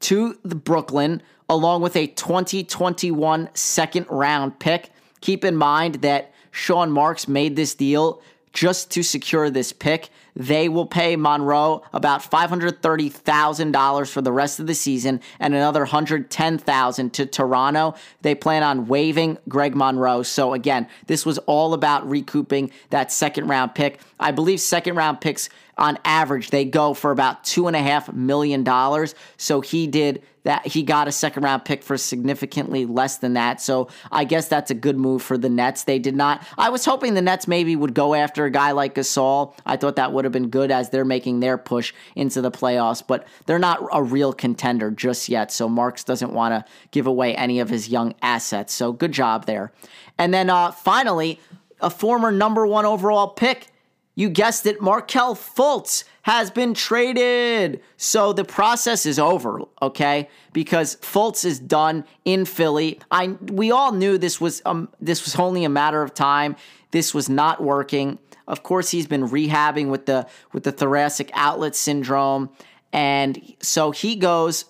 to the Brooklyn along with a 2021 second round pick. Keep in mind that Sean Marks made this deal just to secure this pick. They will pay Monroe about $530,000 for the rest of the season and another $110,000 to Toronto. They plan on waiving Greg Monroe. So again, this was all about recouping that second round pick. I believe second round picks on average, they go for about two and a half million dollars. So he did that. He got a second round pick for significantly less than that. So I guess that's a good move for the Nets. They did not. I was hoping the Nets maybe would go after a guy like Gasol. I thought that would have been good as they're making their push into the playoffs, but they're not a real contender just yet. So Marks doesn't want to give away any of his young assets. So good job there. And then uh, finally, a former number one overall pick you guessed it, Markelle Fultz has been traded. So the process is over, okay? Because Fultz is done in Philly. I we all knew this was um this was only a matter of time. This was not working. Of course, he's been rehabbing with the with the thoracic outlet syndrome, and so he goes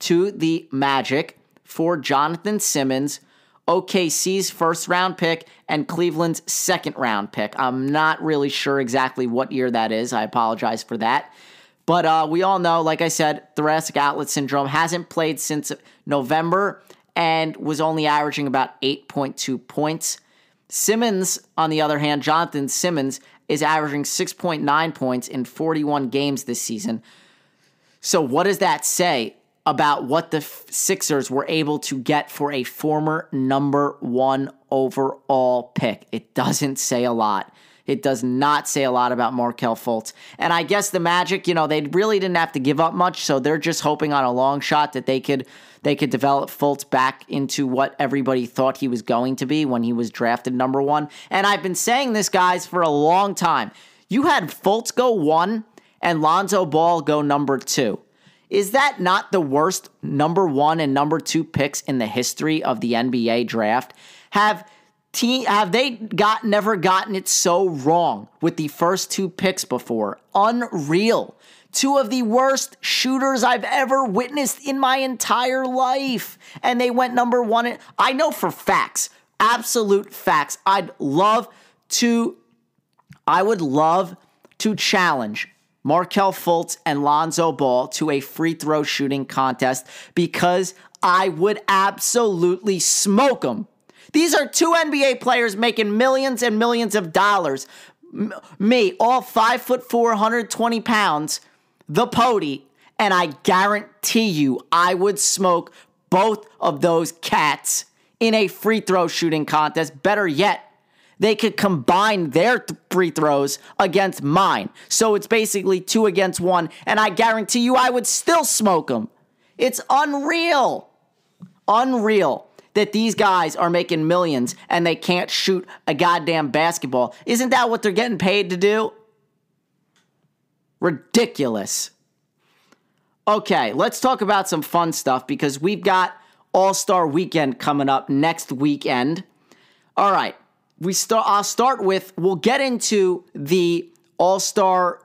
to the Magic for Jonathan Simmons, OKC's first round pick and Cleveland's second round pick. I'm not really sure exactly what year that is. I apologize for that. But uh, we all know, like I said, thoracic outlet syndrome hasn't played since November and was only averaging about 8.2 points. Simmons, on the other hand, Jonathan Simmons, is averaging 6.9 points in 41 games this season. So, what does that say? About what the Sixers were able to get for a former number one overall pick. It doesn't say a lot. It does not say a lot about Markelle Fultz. And I guess the Magic, you know, they really didn't have to give up much, so they're just hoping on a long shot that they could they could develop Fultz back into what everybody thought he was going to be when he was drafted number 1. And I've been saying this guys for a long time. You had Fultz go 1 and Lonzo Ball go number 2. Is that not the worst number 1 and number 2 picks in the history of the NBA draft? Have team have they got never gotten it so wrong with the first two picks before? Unreal. Two of the worst shooters I've ever witnessed in my entire life. And they went number one. I know for facts, absolute facts. I'd love to, I would love to challenge Markelle Fultz and Lonzo Ball to a free throw shooting contest because I would absolutely smoke them these are two NBA players making millions and millions of dollars. M- me, all five foot four, 120 pounds, the pody, and I guarantee you I would smoke both of those cats in a free throw shooting contest. Better yet, they could combine their th- free throws against mine. So it's basically two against one, and I guarantee you I would still smoke them. It's unreal. Unreal that these guys are making millions and they can't shoot a goddamn basketball. Isn't that what they're getting paid to do? Ridiculous. Okay, let's talk about some fun stuff because we've got All Star Weekend coming up next weekend. All right, we start. I'll start with. We'll get into the All Star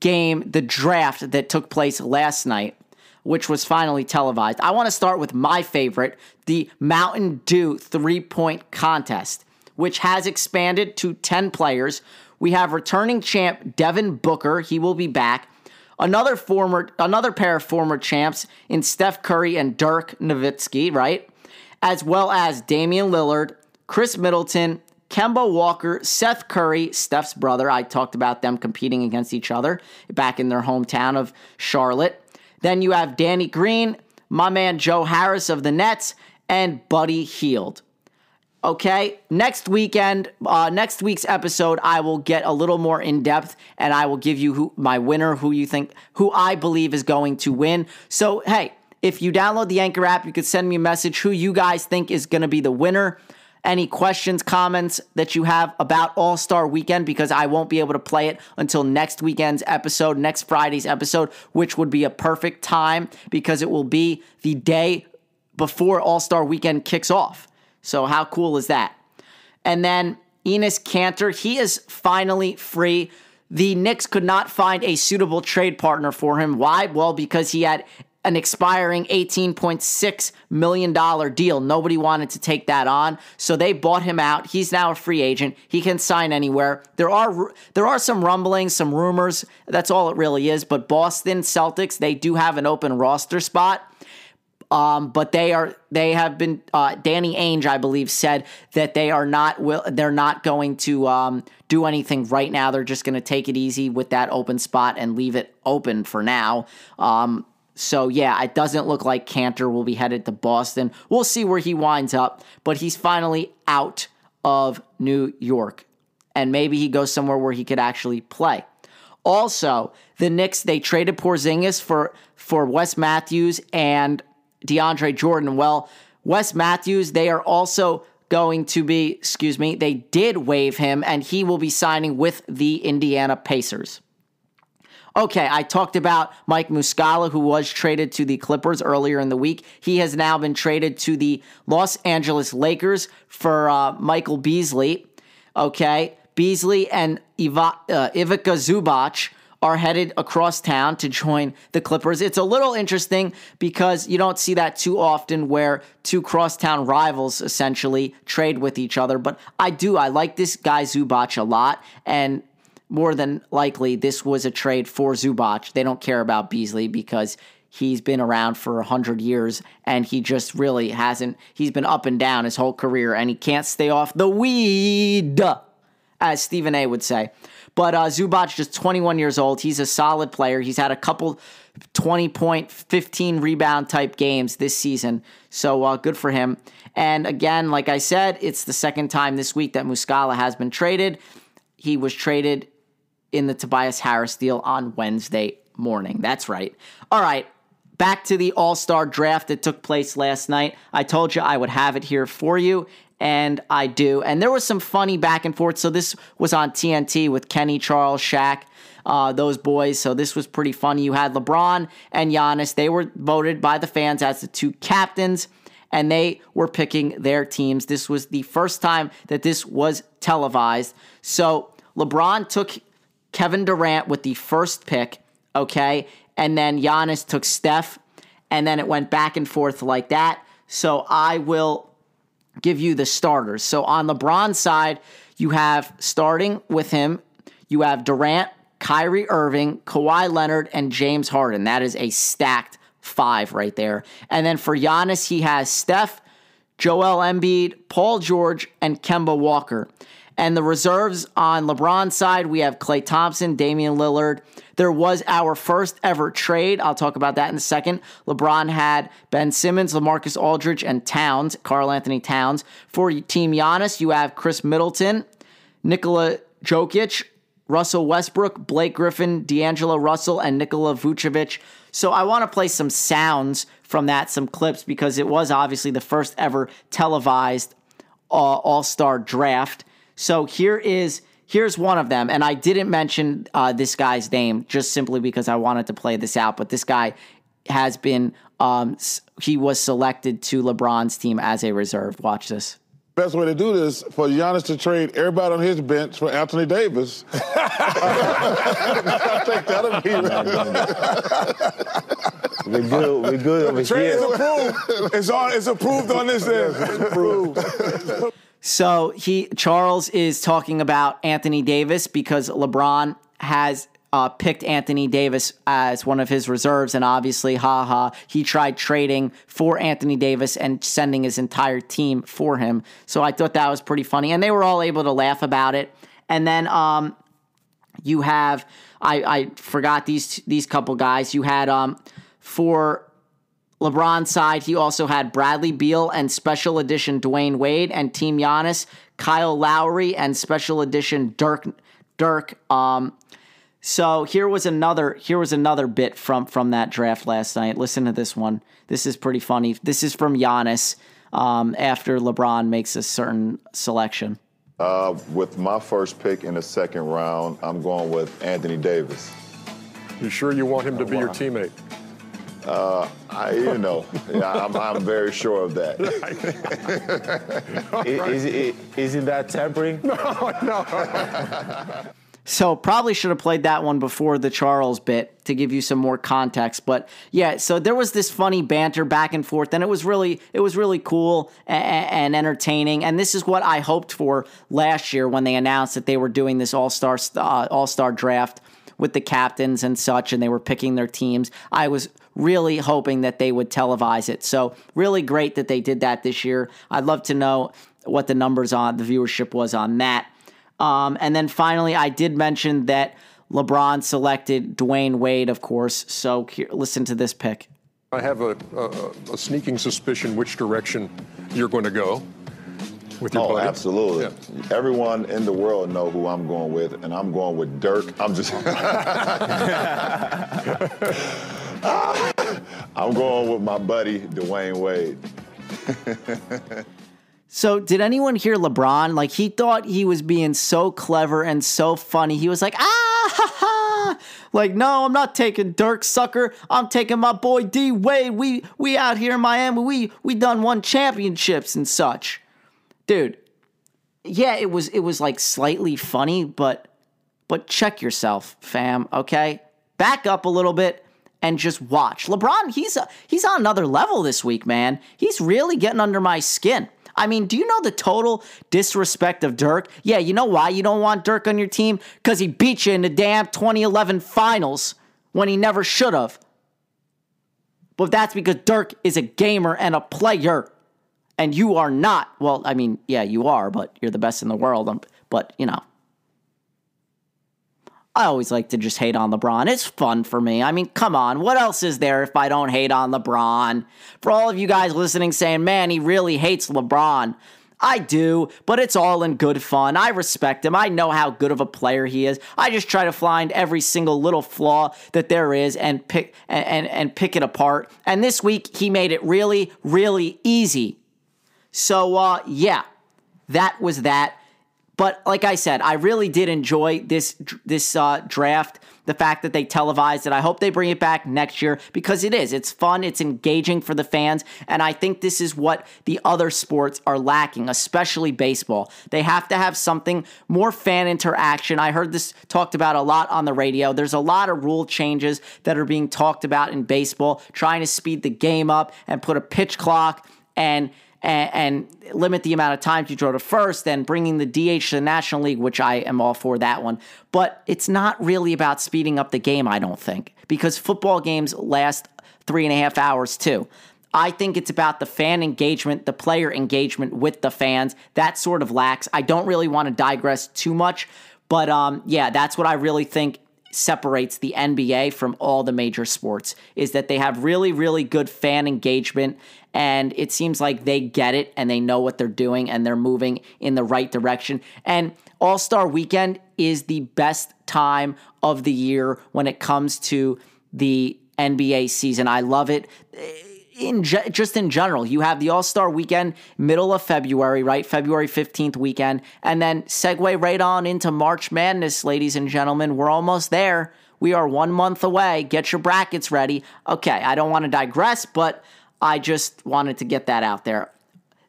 game, the draft that took place last night which was finally televised. I want to start with my favorite, the Mountain Dew three point contest, which has expanded to 10 players. We have returning champ Devin Booker, he will be back. Another former, another pair of former champs in Steph Curry and Dirk Nowitzki, right? As well as Damian Lillard, Khris Middleton, Kemba Walker, Seth Curry, Steph's brother. I talked about them competing against each other back in their hometown of Charlotte. Then you have Danny Green, my man Joe Harris of the Nets, and Buddy Hield. Okay, next weekend, uh, next week's episode, I will get a little more in depth, and I will give you who, my winner, who you think, who I believe is going to win. So, hey, if you download the Anchor app, you could send me a message who you guys think is going to be the winner any questions, comments that you have about All Star Weekend because I won't be able to play it until next weekend's episode, next Friday's episode, which would be a perfect time because it will be the day before All Star Weekend kicks off. So, how cool is that? And then Enes Kanter, he is finally free. The Knicks could not find a suitable trade partner for him. Why? Well, because he had an expiring $18.6 million deal. Nobody wanted to take that on. So they bought him out. He's now a free agent. He can sign anywhere. There are there are some rumblings, some rumors. That's all it really is. But Boston Celtics, they do have an open roster spot. Um, but they are they have been uh, Danny Ainge, I believe, said that they are not will they're not going to um, do anything right now. They're just going to take it easy with that open spot and leave it open for now. Um, so, yeah, it doesn't look like Kanter will be headed to Boston. We'll see where he winds up, but he's finally out of New York. And maybe he goes somewhere where he could actually play. Also, the Knicks, they traded Porzingis for, for Wes Matthews and DeAndre Jordan. Well, Wes Matthews, they are also going to be, excuse me, they did waive him, and he will be signing with the Indiana Pacers. Okay, I talked about Mike Muscala, who was traded to the Clippers earlier in the week. He has now been traded to the Los Angeles Lakers for uh, Michael Beasley. Okay, Beasley and Iva, uh, Ivica Zubac are headed across town to join the Clippers. It's a little interesting because you don't see that too often where two crosstown rivals essentially trade with each other. But I do. I like this guy Zubac a lot. And more than likely this was a trade for Zubac. They don't care about Beasley because he's been around for 100 years and he just really hasn't he's been up and down his whole career and he can't stay off the weed as Stephen A would say. But uh, Zubac just 21 years old. He's a solid player. He's had a couple 20 point, 15 rebound type games this season. So uh, good for him. And again, like I said, it's the second time this week that Muscala has been traded he was traded in the Tobias Harris deal on Wednesday morning. That's right. All right. Back to the All Star draft that took place last night. I told you I would have it here for you, and I do. And there was some funny back and forth. So this was on TNT with Kenny, Charles, Shaq, uh, those boys. So this was pretty funny. You had LeBron and Giannis. They were voted by the fans as the two captains, and they were picking their teams. This was the first time that this was televised. So LeBron took Kevin Durant with the first pick, okay? And then Giannis took Steph, and then it went back and forth like that. So I will give you the starters. So on LeBron's side, you have starting with him, you have Durant, Kyrie Irving, Kawhi Leonard, and James Harden. That is a stacked five right there. And then for Giannis, he has Steph, Joel Embiid, Paul George, and Kemba Walker. And the reserves on LeBron's side, we have Klay Thompson, Damian Lillard. There was our first ever trade. I'll talk about that in a second. LeBron had Ben Simmons, LaMarcus Aldridge, and Towns, Karl-Anthony Towns. For Team Giannis, you have Khris Middleton, Nikola Jokic, Russell Westbrook, Blake Griffin, D'Angelo Russell, and Nikola Vucevic. So I want to play some sounds from that, some clips, because it was obviously the first ever televised uh, All Star draft. So here is here's one of them, and I didn't mention uh, this guy's name just simply because I wanted to play this out. But this guy has been um, he was selected to LeBron's team as a reserve. Watch this. Best way to do this for Giannis to trade everybody on his bench for Anthony Davis. I think that'll be We're good. We're good over Trade here. is approved. It's on. It's approved on this end. It's approved. So he Charles is talking about Anthony Davis because LeBron has uh, picked Anthony Davis as one of his reserves, and obviously, haha, he tried trading for Anthony Davis and sending his entire team for him. So I thought that was pretty funny, and they were all able to laugh about it. And then um, you have I, I forgot these these couple guys. You had um for LeBron's side, he also had Bradley Beal and special edition Dwyane Wade and Team Giannis, Kyle Lowry and special edition Dirk Dirk. Um, so here was another here was another bit from from that draft last night. Listen to this one. This is pretty funny. This is from Giannis um, after LeBron makes a certain selection. Uh, with my first pick in the second round, I'm going with Anthony Davis. You sure you want him to be your teammate? Uh, I, you know, yeah, I'm, I'm very sure of that. Is, is, isn't that tampering? No, no. So probably should have played that one before the Charles bit to give you some more context. But yeah, so there was this funny banter back and forth, and it was really it was really cool and, and entertaining. And this is what I hoped for last year when they announced that they were doing this All Star uh, All Star draft with the captains and such, and they were picking their teams. I was really hoping that they would televise it. So really great that they did that this year. I'd love to know what the numbers on the viewership was on that. Um, and then finally, I did mention that LeBron selected Dwyane Wade, of course. So here, listen to this pick. I have a, a, a sneaking suspicion which direction you're going to go with your Oh, buddy. absolutely. Everyone in the world know who I'm going with, and I'm going with Dirk. I'm just. I'm going with my buddy Dwyane Wade. So, did anyone hear LeBron? Like, he thought he was being so clever and so funny. He was like, ah, ha, ha. Like, no, I'm not taking Dirk sucker. I'm taking my boy D Wade. We we out here in Miami. We we done won championships and such. Dude, yeah, it was it was like slightly funny, but but check yourself, fam, okay? Back up a little bit and just watch. LeBron, he's a, he's on another level this week, man. He's really getting under my skin. I mean, do you know the total disrespect of Dirk? Yeah, you know why you don't want Dirk on your team? Because he beat you in the damn 2011 finals when he never should have. But that's because Dirk is a gamer and a player. And you are not. Well, I mean, yeah, you are, but you're the best in the world. Um, But, you know. I always like to just hate on LeBron. It's fun for me. I mean, come on. What else is there if I don't hate on LeBron? For all of you guys listening saying, man, he really hates LeBron. I do, but it's all in good fun. I respect him. I know how good of a player he is. I just try to find every single little flaw that there is and pick and, and, and pick it apart. And this week he made it really, really easy. So uh, yeah, that was that. But like I said, I really did enjoy this this uh, draft. The fact that they televised it, I hope they bring it back next year because it is. It's fun. It's engaging for the fans, and I think this is what the other sports are lacking, especially baseball. They have to have something more fan interaction. I heard this talked about a lot on the radio. There's a lot of rule changes that are being talked about in baseball, trying to speed the game up and put a pitch clock and and, and, limit the amount of times you throw to first and bringing the DH to the National League, which I am all for that one. But it's not really about speeding up the game, I don't think, because football games last three and a half hours too. I think it's about the fan engagement, the player engagement with the fans. That sort of lacks. I don't really want to digress too much, but um, yeah, that's what I really think separates the NBA from all the major sports is that they have really, really good fan engagement. And it seems like they get it and they know what they're doing and they're moving in the right direction. And All Star weekend is the best time of the year when it comes to the NBA season. I love it in just in general, you have the All Star weekend, middle of February, right? February 15th weekend. And then segue right on into March Madness, ladies and gentlemen. We're almost there. We are one month away. Get your brackets ready. Okay, I don't want to digress, but I just wanted to get that out there.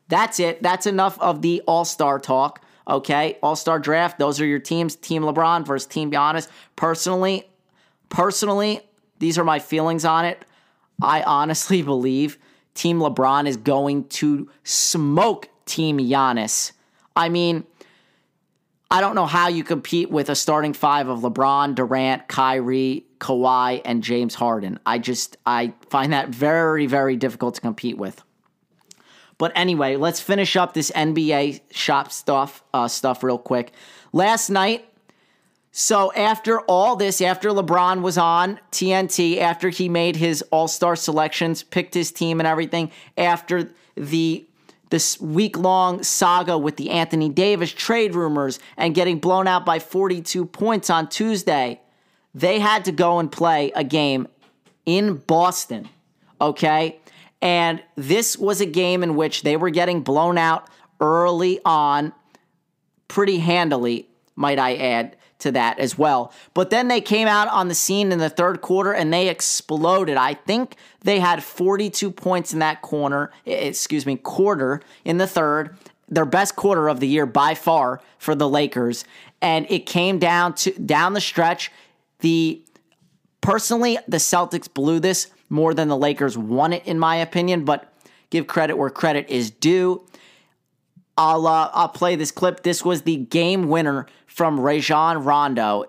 That's it. That's enough of the All Star talk. Okay, All Star draft. Those are your teams. Team LeBron versus Team Giannis. Personally, personally, these are my feelings on it. I honestly believe Team LeBron is going to smoke Team Giannis. I mean, I don't know how you compete with a starting five of LeBron, Durant, Kyrie, Kawhi, and James Harden. I just I find that very very difficult to compete with. But anyway, let's finish up this NBA shop stuff uh, stuff real quick. Last night, so after all this, after LeBron was on TNT, after he made his All-Star selections, picked his team and everything, after the this week-long saga with the Anthony Davis trade rumors and getting blown out by 42 points on Tuesday, they had to go and play a game in Boston. Okay? And this was a game in which they were getting blown out early on pretty handily, might I add to that as well. But then they came out on the scene in the third quarter and they exploded. I think they had 42 points in that corner, excuse me, quarter in the third. Their best quarter of the year by far for the Lakers. And it came down to down the stretch. The personally, the Celtics blew this more than the Lakers won it, in my opinion, but give credit where credit is due. I'll uh, I'll play this clip. This was the game winner from Rajon Rondo.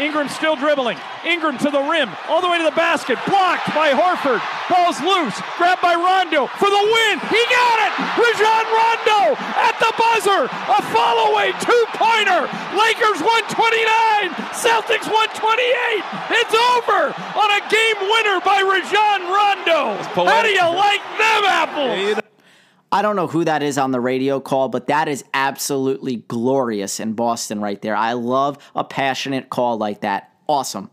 Ingram still dribbling. Ingram to the rim, all the way to the basket. Blocked by Horford. Ball's loose. Grabbed by Rondo for the win. He got it. Rajon Rondo at the buzzer. A follow away two pointer. Lakers 129. Celtics 128. It's over on a game winner by Rajon Rondo. How do you like them apples? I don't know who that is on the radio call, but that is absolutely glorious in Boston right there. I love a passionate call like that. Awesome.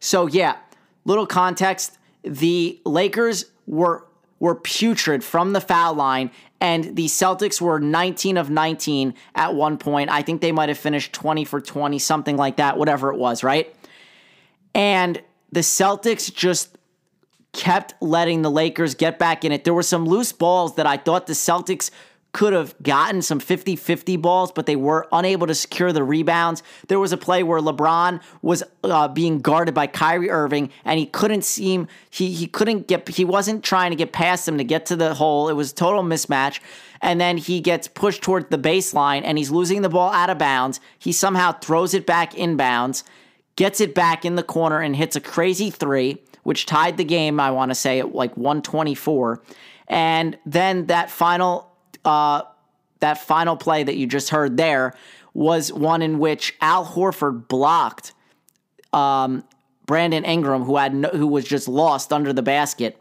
So yeah, little context. The Lakers were were putrid from the foul line, and the Celtics were 19 of 19 at one point. I think they might have finished 20 for 20, something like that, whatever it was, right? And the Celtics just kept letting the Lakers get back in it. There were some loose balls that I thought the Celtics could have gotten some 50 50 balls, but they were unable to secure the rebounds. There was a play where LeBron was uh, being guarded by Kyrie Irving, and he couldn't seem, he, he couldn't get, he wasn't trying to get past him to get to the hole. It was total mismatch. And then he gets pushed toward the baseline and he's losing the ball out of bounds. He somehow throws it back inbounds, gets it back in the corner, and hits a crazy three which tied the game, I want to say, at like 124. And then that final uh, that final play that you just heard there was one in which Al Horford blocked um, Brandon Ingram, who had no, who was just lost under the basket,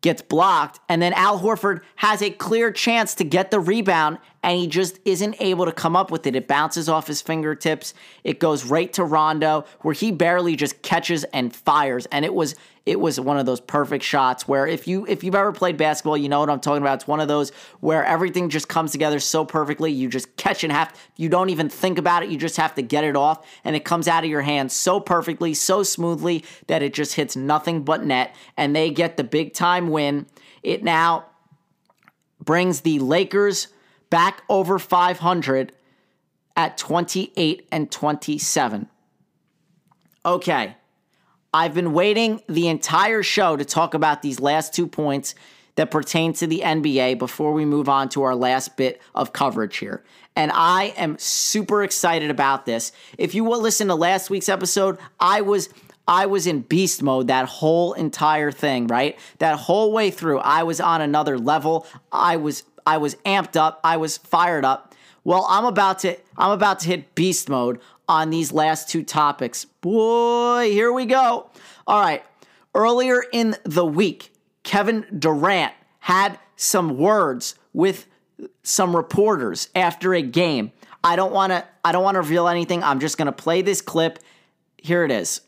gets blocked, and then Al Horford has a clear chance to get the rebound and he just isn't able to come up with it. It bounces off his fingertips. It goes right to Rondo, where he barely just catches and fires. And it was it was one of those perfect shots where if you if you've ever played basketball, you know what I'm talking about. It's one of those where everything just comes together so perfectly. You just catch and have you don't even think about it. You just have to get it off, and it comes out of your hands so perfectly, so smoothly that it just hits nothing but net, and they get the big time win. It now brings the Lakers back over 500 at 28 and 27. Okay. I've been waiting the entire show to talk about these last two points that pertain to the NBA before we move on to our last bit of coverage here. And I am super excited about this. If you will listen to last week's episode, I was I was in beast mode that whole entire thing, right? That whole way through, I was on another level. I was I was amped up. I was fired up. Well, I'm about to I'm about to hit beast mode on these last two topics. Boy, here we go. All right. Earlier in the week, Kevin Durant had some words with some reporters after a game. I don't want to I don't want to reveal anything. I'm just going to play this clip. Here it is.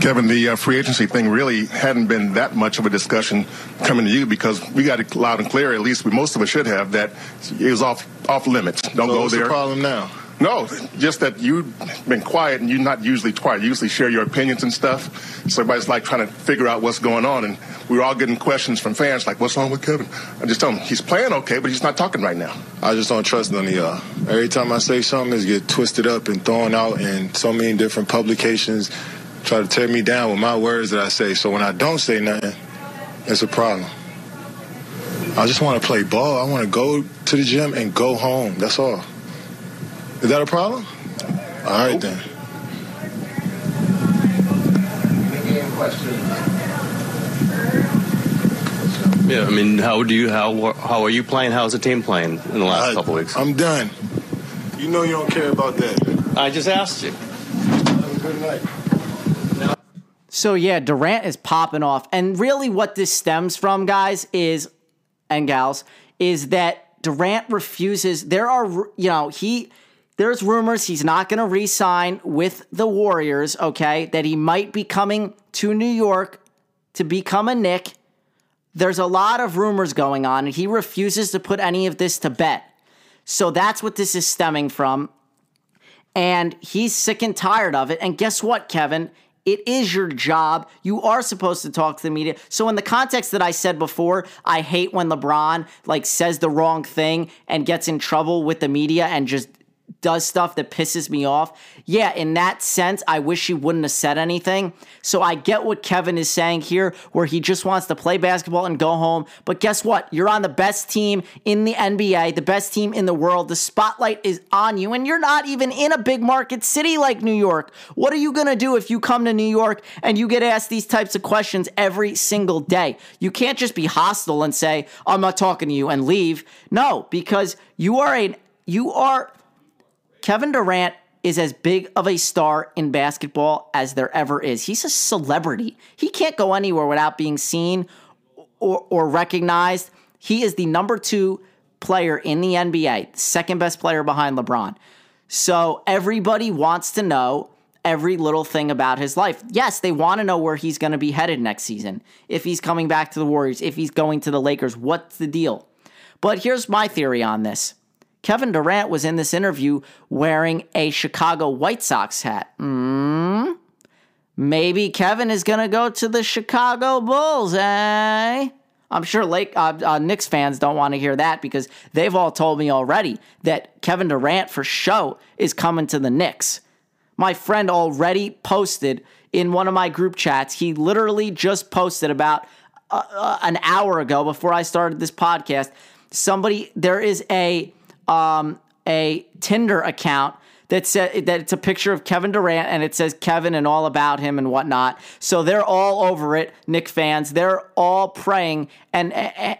Kevin, the uh, free agency thing really hadn't been that much of a discussion coming to you because we got it loud and clear, at least we, most of us should have, that it was off off limits. Don't So go what's there. the problem now? No, just that you've been quiet and you're not usually quiet. You usually share your opinions and stuff. So everybody's like trying to figure out what's going on. And we were all getting questions from fans like, what's wrong with Kevin? I just tell him he's playing okay, but he's not talking right now. I just don't trust none of y'all. Every time I say something, it's get twisted up and thrown out in so many different publications, try to tear me down with my words that I say. So when I don't say nothing, it's a problem. I just want to play ball. I want to go to the gym and go home. That's all. Is that a problem? All right then. Yeah, I mean, how do you how how are you playing? How's the team playing in the last I- couple weeks? I'm done. You know you don't care about that. I just asked you. Have a good night. So yeah, Durant is popping off. And really what this stems from, guys, is and gals, is that Durant refuses. There are you know, he there's rumors he's not going to re-sign with the Warriors, okay? That he might be coming to New York to become a Knick. There's a lot of rumors going on, and he refuses to put any of this to bet. So that's what this is stemming from. And he's sick and tired of it. And guess what, Kevin? It is your job. You are supposed to talk to the media. So in the context that I said before, I hate when LeBron like says the wrong thing and gets in trouble with the media and just does stuff that pisses me off. Yeah, in that sense, I wish he wouldn't have said anything. So I get what Kevin is saying here, where he just wants to play basketball and go home. But guess what? You're on the best team in the NBA, the best team in the world. The spotlight is on you, and you're not even in a big market city like New York. What are you going to do if you come to New York and you get asked these types of questions every single day? You can't just be hostile and say, I'm not talking to you and leave. No, because you are a you are Kevin Durant is as big of a star in basketball as there ever is. He's a celebrity. He can't go anywhere without being seen or, or recognized. He is the number two player in the NBA, second best player behind LeBron. So everybody wants to know every little thing about his life. Yes, they want to know where he's going to be headed next season. If he's coming back to the Warriors, if he's going to the Lakers, what's the deal? But here's my theory on this. Kevin Durant was in this interview wearing a Chicago White Sox hat. Hmm. Maybe Kevin is going to go to the Chicago Bulls, eh? I'm sure Lake uh, uh, Knicks fans don't want to hear that because they've all told me already that Kevin Durant for show is coming to the Knicks. My friend already posted in one of my group chats. He literally just posted about uh, uh, an hour ago before I started this podcast. Somebody there is a um, a Tinder account that said that it's a picture of Kevin Durant and it says Kevin and all about him and whatnot. So they're all over it, Knick fans. They're all praying and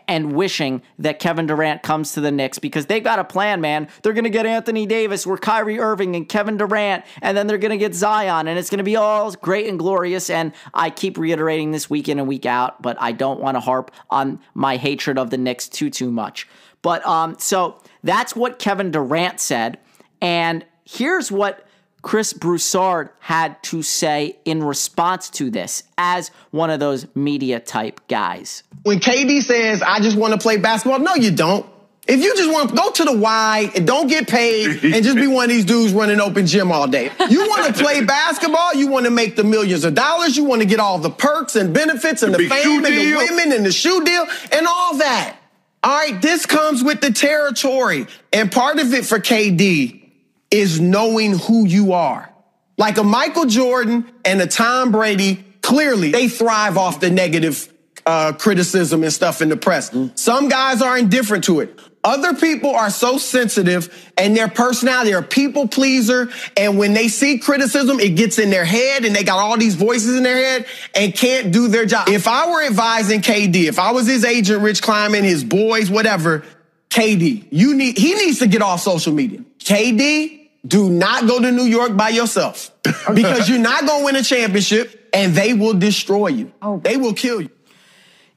and wishing that Kevin Durant comes to the Knicks because they've got a plan, man. They're gonna get Anthony Davis, we're Kyrie Irving and Kevin Durant, and then they're gonna get Zion, and it's gonna be all great and glorious. And I keep reiterating this week in and week out, but I don't want to harp on my hatred of the Knicks too too much. But um, so that's what Kevin Durant said. And here's what Chris Broussard had to say in response to this as one of those media type guys. When KD says, I just want to play basketball, no, you don't. If you just want to go to the Y and don't get paid and just be one of these dudes running open gym all day, you want to play basketball, you want to make the millions of dollars, you want to get all the perks and benefits and the, big fame and the women and the shoe deal and all that. All right, this comes with the territory. And part of it for KD is knowing who you are. Like a Michael Jordan and a Tom Brady, clearly they thrive off the negative uh, criticism and stuff in the press. Some guys are indifferent to it. Other people are so sensitive and their personality are people pleaser. And when they see criticism, it gets in their head and they got all these voices in their head and can't do their job. If I were advising KD, if I was his agent, Rich Kleiman, his boys, whatever, KD, you need, he needs to get off social media. KD, do not go to New York by yourself because you're not going to win a championship and they will destroy you. Oh. They will kill you.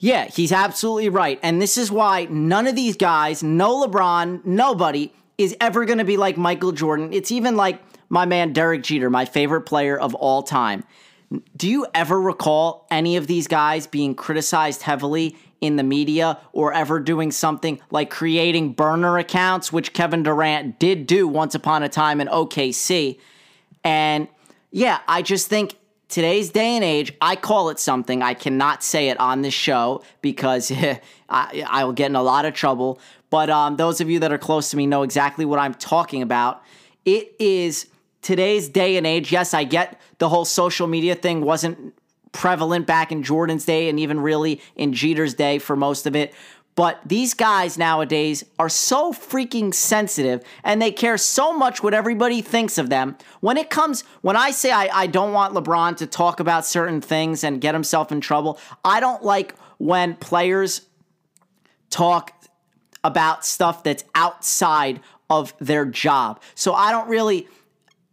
Yeah, he's absolutely right. And this is why none of these guys, no LeBron, nobody, is ever going to be like Michael Jordan. It's even like my man Derek Jeter, my favorite player of all time. Do you ever recall any of these guys being criticized heavily in the media or ever doing something like creating burner accounts, which Kevin Durant did do once upon a time in OKC? And yeah, I just think today's day and age, I call it something. I cannot say it on this show because I, I will get in a lot of trouble. But um, those of you that are close to me know exactly what I'm talking about. It is today's day and age. Yes, I get the whole social media thing wasn't prevalent back in Jordan's day and even really in Jeter's day for most of it. But these guys nowadays are so freaking sensitive and they care so much what everybody thinks of them. When it comes, when I say I, I don't want LeBron to talk about certain things and get himself in trouble, I don't like when players talk about stuff that's outside of their job. So I don't really.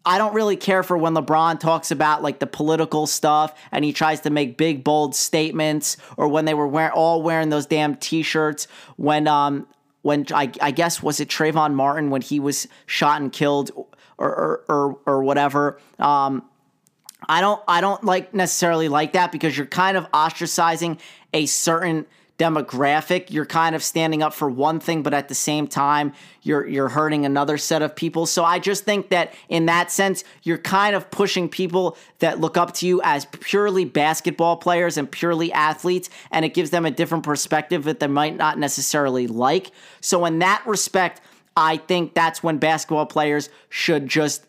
I don't really care for when LeBron talks about like the political stuff and he tries to make big bold statements or when they were wear- all wearing those damn t-shirts when um when I, I guess was it Trayvon Martin when he was shot and killed or or or, or whatever? Um I don't I don't like necessarily like that because you're kind of ostracizing a certain demographic. You're kind of standing up for one thing, but at the same time, you're you're hurting another set of people. So I just think that in that sense, you're kind of pushing people that look up to you as purely basketball players and purely athletes, and it gives them a different perspective that they might not necessarily like. So in that respect, I think that's when basketball players should just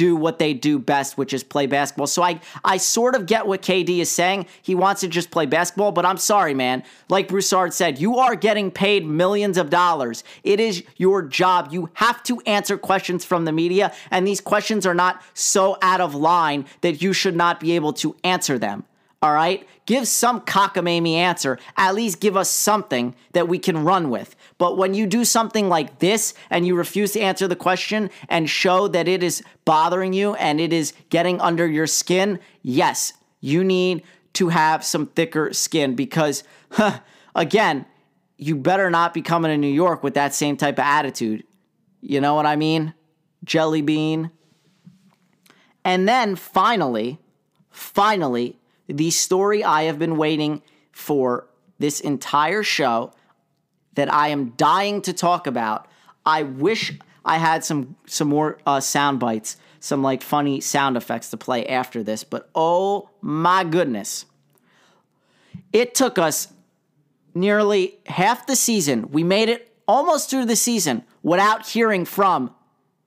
do what they do best, which is play basketball. So I I sort of get what KD is saying. He wants to just play basketball, but I'm sorry, man. Like Broussard said, you are getting paid millions of dollars. It is your job. You have to answer questions from the media, and these questions are not so out of line that you should not be able to answer them. All right? Give some cockamamie answer. At least give us something that we can run with. But when you do something like this and you refuse to answer the question and show that it is bothering you and it is getting under your skin, yes, you need to have some thicker skin because, huh, again, you better not be coming to New York with that same type of attitude. You know what I mean? Jelly bean. And then finally, finally, the story I have been waiting for this entire show that I am dying to talk about. I wish I had some some more uh, sound bites, some like funny sound effects to play after this, but oh my goodness. It took us nearly half the season. We made it almost through the season without hearing from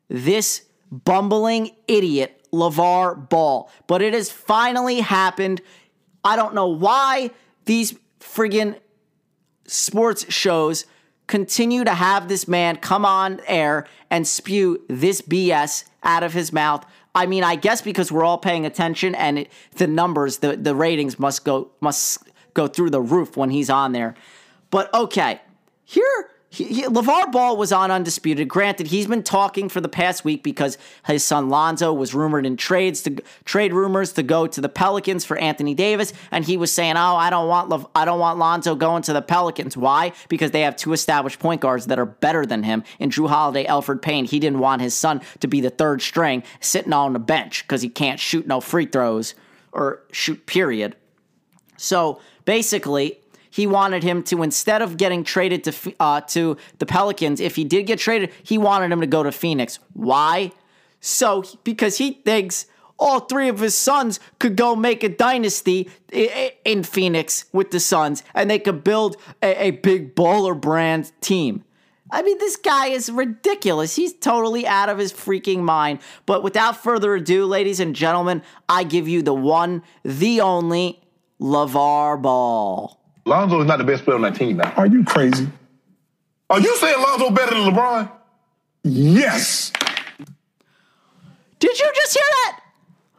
this bumbling idiot LaVar Ball. But it has finally happened. I don't know why these friggin' sports shows continue to have this man come on air and spew this BS out of his mouth. I mean, I guess because we're all paying attention and it, the numbers, the, the ratings must go must go through the roof when he's on there. But okay, here he, he, LaVar Ball was on Undisputed. Granted, he's been talking for the past week because his son Lonzo was rumored in trades to trade rumors to go to the Pelicans for Anthony Davis, and he was saying, "Oh, I don't want Le, I don't want Lonzo going to the Pelicans. Why? Because they have two established point guards that are better than him in Jrue Holiday, Elfrid Payne. He didn't want his son to be the third string sitting on the bench because he can't shoot no free throws or shoot period. So basically, he wanted him to instead of getting traded to uh, to the Pelicans, if he did get traded, he wanted him to go to Phoenix. Why? So because he thinks all three of his sons could go make a dynasty in Phoenix with the Suns, and they could build a, a big baller brand team. I mean, this guy is ridiculous. He's totally out of his freaking mind. But without further ado, ladies and gentlemen, I give you the one, the only LaVar Ball. Lonzo is not the best player on that team now. Are you crazy? Are you saying Lonzo better than LeBron? Yes. Did you just hear that?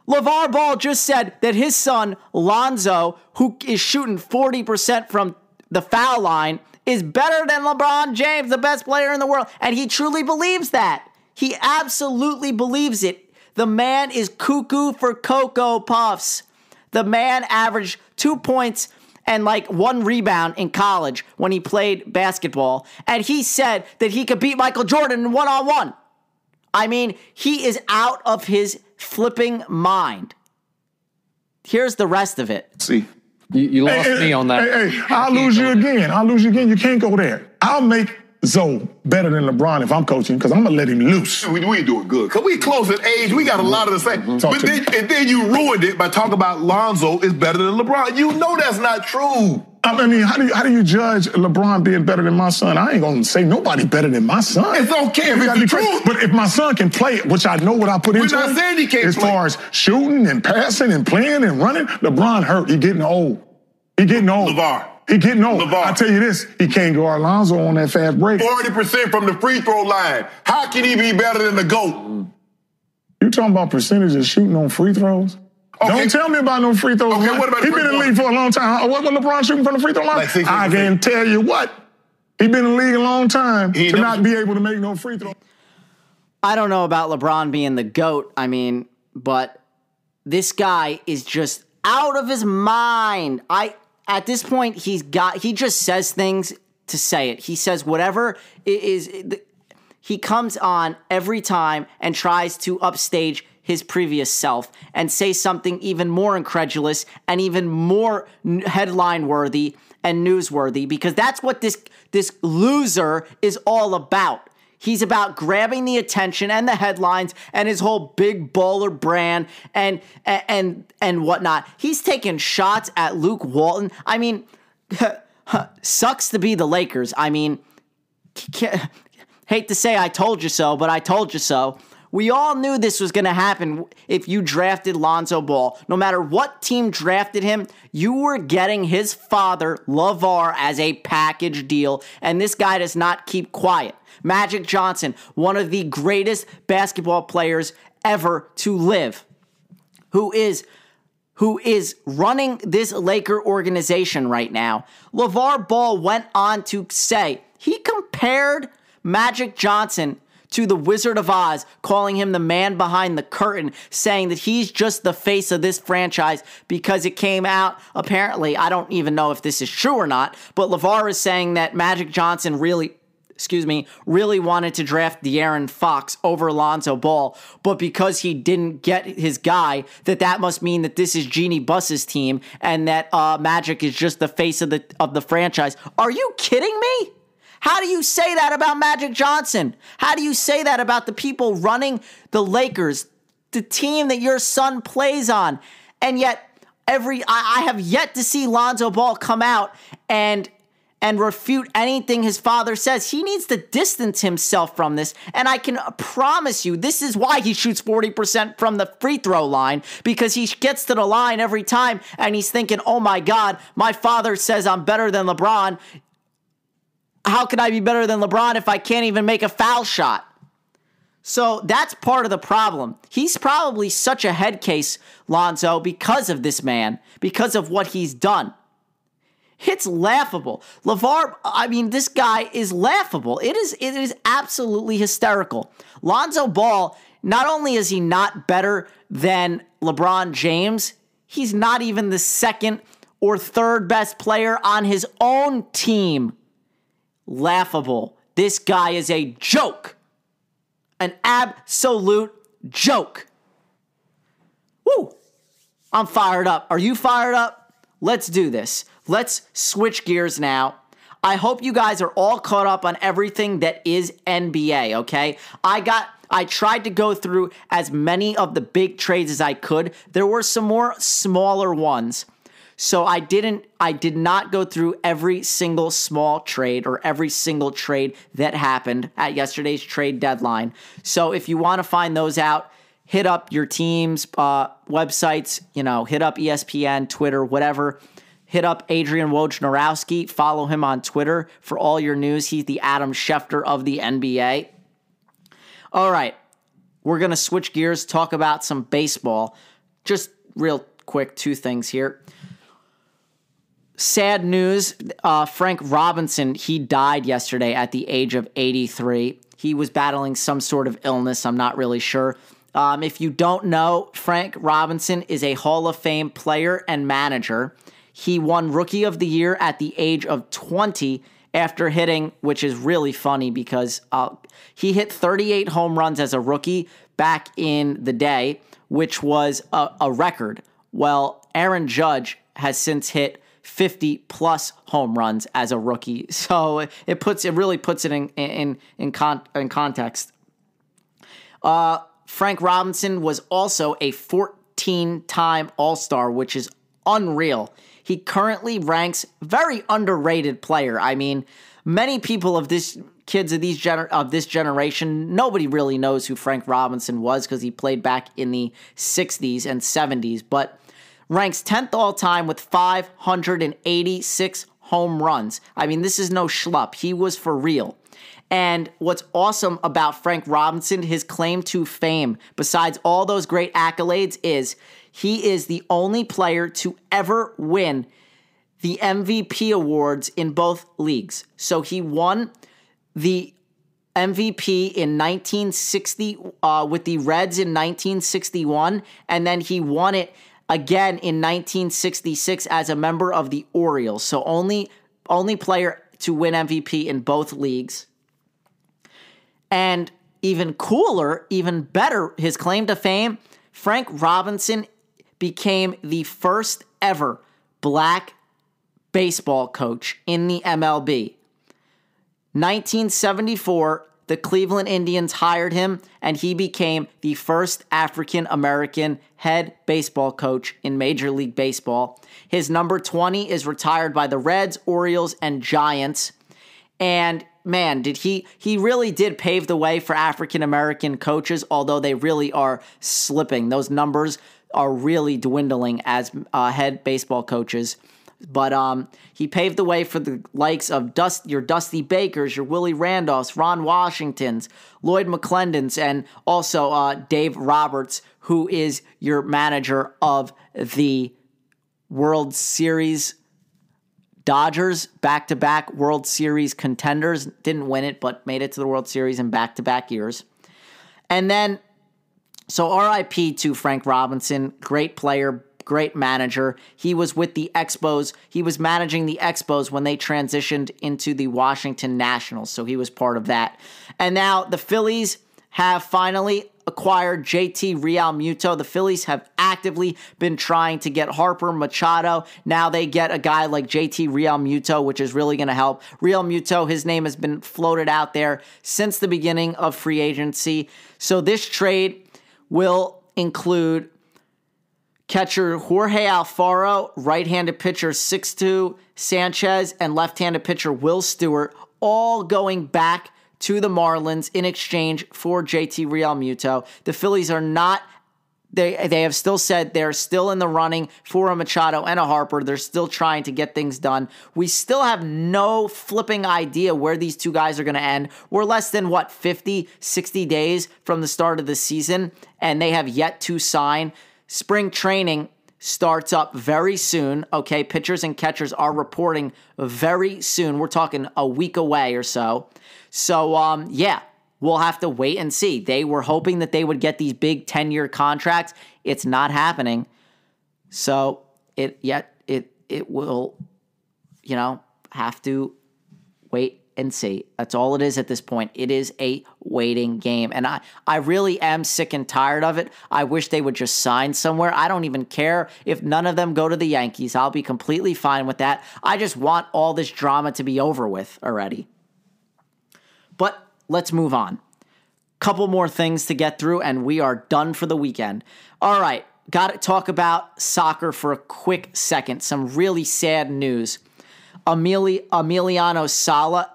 LaVar Ball just said that his son, Lonzo, who is shooting 40% from the foul line, is better than LeBron James, the best player in the world. And he truly believes that. He absolutely believes it. The man is cuckoo for Cocoa Puffs. The man averaged two points and like one rebound in college when he played basketball. And he said that he could beat Michael Jordan one on one. I mean, he is out of his flipping mind. Here's the rest of it. See. You, you lost hey, me on that. Hey, hey, I'll lose you again. I'll lose you again. You can't go there. I'll make Zoe better than LeBron if I'm coaching because I'm gonna let him loose. We, we doing good because we close in age. We got a lot of the same. Mm-hmm. But then, and then you ruined it by talking about Lonzo is better than LeBron. You know that's not true. I mean, how do you, how do you judge LeBron being better than my son? I ain't gonna say nobody better than my son. It's okay if it's the truth. But if my son can play, it, which I know what I put We're into not him, saying he can't as play. far as shooting and passing and playing and running, LeBron hurt. He getting old. He getting old. LaVar. He getting old. LaVar. I tell you this, he can't go Alonzo on that fast break. 40% from the free throw line. How can he be better than the GOAT? You talking about percentages shooting on free throws? Okay. Don't tell me about no free throws. Okay, what about he been in the league for a long time. What was LeBron shooting from the free throw line? Like 60%. I can tell you what. He been in the league a long time He to never- not be able to make no free throw. I don't know about LeBron being the GOAT. I mean, but this guy is just out of his mind. I at this point he's got he just says things to say it. He says whatever is he comes on every time and tries to upstage his previous self and say something even more incredulous and even more headline worthy and newsworthy because that's what this this loser is all about. He's about grabbing the attention and the headlines and his whole big baller brand and and and whatnot. He's taking shots at Luke Walton. I mean, sucks to be the Lakers. I mean, hate to say I told you so, but I told you so. We all knew this was going to happen if you drafted Lonzo Ball. No matter what team drafted him, you were getting his father, LaVar, as a package deal, and this guy does not keep quiet. Magic Johnson, one of the greatest basketball players ever to live, who is who is running this Laker organization right now. LaVar Ball went on to say he compared Magic Johnson to the Wizard of Oz, calling him the man behind the curtain, saying that he's just the face of this franchise because it came out, apparently, I don't even know if this is true or not, but LaVar is saying that Magic Johnson really excuse me, really wanted to draft De'Aaron Fox over Lonzo Ball, but because he didn't get his guy, that that must mean that this is Jeanie Buss's team and that uh, Magic is just the face of the of the franchise. Are you kidding me? How do you say that about Magic Johnson? How do you say that about the people running the Lakers, the team that your son plays on? And yet, every I, I have yet to see Lonzo Ball come out and and refute anything his father says. He needs to distance himself from this. And I can promise you, this is why he shoots 40% from the free throw line because he gets to the line every time and he's thinking, oh my God, my father says I'm better than LeBron. How can I be better than LeBron if I can't even make a foul shot? So that's part of the problem. He's probably such a head case, Lonzo, because of this man, because of what he's done. It's laughable. LaVar, I mean, this guy is laughable. It is it is absolutely hysterical. Lonzo Ball, not only is he not better than LeBron James, he's not even the second or third best player on his own team. Laughable. This guy is a joke. An absolute joke. Woo! I'm fired up. Are you fired up? Let's do this. Let's switch gears now. I hope you guys are all caught up on everything that is NBA, okay? I got I tried to go through as many of the big trades as I could. There were some more smaller ones. So I didn't I did not go through every single small trade or every single trade that happened at yesterday's trade deadline. So if you want to find those out, hit up your team's uh, websites, you know, hit up ESPN, Twitter, whatever. Hit up Adrian Wojnarowski. Follow him on Twitter for all your news. He's the Adam Schefter of the NBA. All right, we're going to switch gears, talk about some baseball. Just real quick, two things here. Sad news uh, Frank Robinson, he died yesterday at the age of 83. He was battling some sort of illness, I'm not really sure. Um, if you don't know, Frank Robinson is a Hall of Fame player and manager. He won Rookie of the Year at the age of 20 after hitting, which is really funny because uh, he hit 38 home runs as a rookie back in the day, which was a, a record. Well, Aaron Judge has since hit 50 plus home runs as a rookie. So it puts it really puts it in in in, con, in context. Uh, Frank Robinson was also a 14 time All Star, which is unreal. He currently ranks very underrated player. I mean, many people of this kids of these gener- of this generation, nobody really knows who Frank Robinson was because he played back in the 60s and 70s, but ranks 10th all time with 586 home runs. I mean, this is no schlup. He was for real. And what's awesome about Frank Robinson, his claim to fame, besides all those great accolades, is he is the only player to ever win the MVP awards in both leagues. So he won the MVP in 1960 uh, with the Reds in 1961, and then he won it again in 1966 as a member of the Orioles. So only only player to win MVP in both leagues. And even cooler, even better, his claim to fame, Frank Robinson became the first ever black baseball coach in the MLB. 1974, the Cleveland Indians hired him, and he became the first African American head baseball coach in Major League Baseball. His number 20 is retired by the Reds, Orioles, and Giants. And man, did he he really did pave the way for African American coaches, although they really are slipping. Those numbers are really dwindling as uh, head baseball coaches. But um, he paved the way for the likes of Dust, your Dusty Bakers, your Willie Randolphs, Ron Washingtons, Lloyd McClendons, and also uh, Dave Roberts, who is your manager of the World Series Dodgers, back to back World Series contenders. Didn't win it, but made it to the World Series in back to back years. And then, so RIP to Frank Robinson, great player, great manager. He was with the Expos. He was managing the Expos when they transitioned into the Washington Nationals. So he was part of that. And now the Phillies have finally acquired JT Realmuto. The Phillies have actively been trying to get Harper Machado. Now they get a guy like JT Realmuto, which is really going to help. Realmuto, his name has been floated out there since the beginning of free agency. So this trade will include catcher Jorge Alfaro, right-handed pitcher Sixto Sanchez, and left-handed pitcher Will Stewart, all going back to the Marlins in exchange for JT Realmuto. The Phillies are not they they have still said they're still in the running for a Machado and a Harper. They're still trying to get things done. We still have no flipping idea where these two guys are going to end. We're less than what 50, 60 days from the start of the season and they have yet to sign. Spring training starts up very soon. Okay, pitchers and catchers are reporting very soon. We're talking a week away or so. So, um, yeah, we'll have to wait and see. They were hoping that they would get these big 10 year contracts. It's not happening. So, it yet it it will, you know, have to wait and see. That's all it is at this point. It is a waiting game. And I, I really am sick and tired of it. I wish they would just sign somewhere. I don't even care if none of them go to the Yankees. I'll be completely fine with that. I just want all this drama to be over with already. But let's move on. Couple more things to get through, and we are done for the weekend. All right, got to talk about soccer for a quick second. Some really sad news. Emili- Emiliano Sala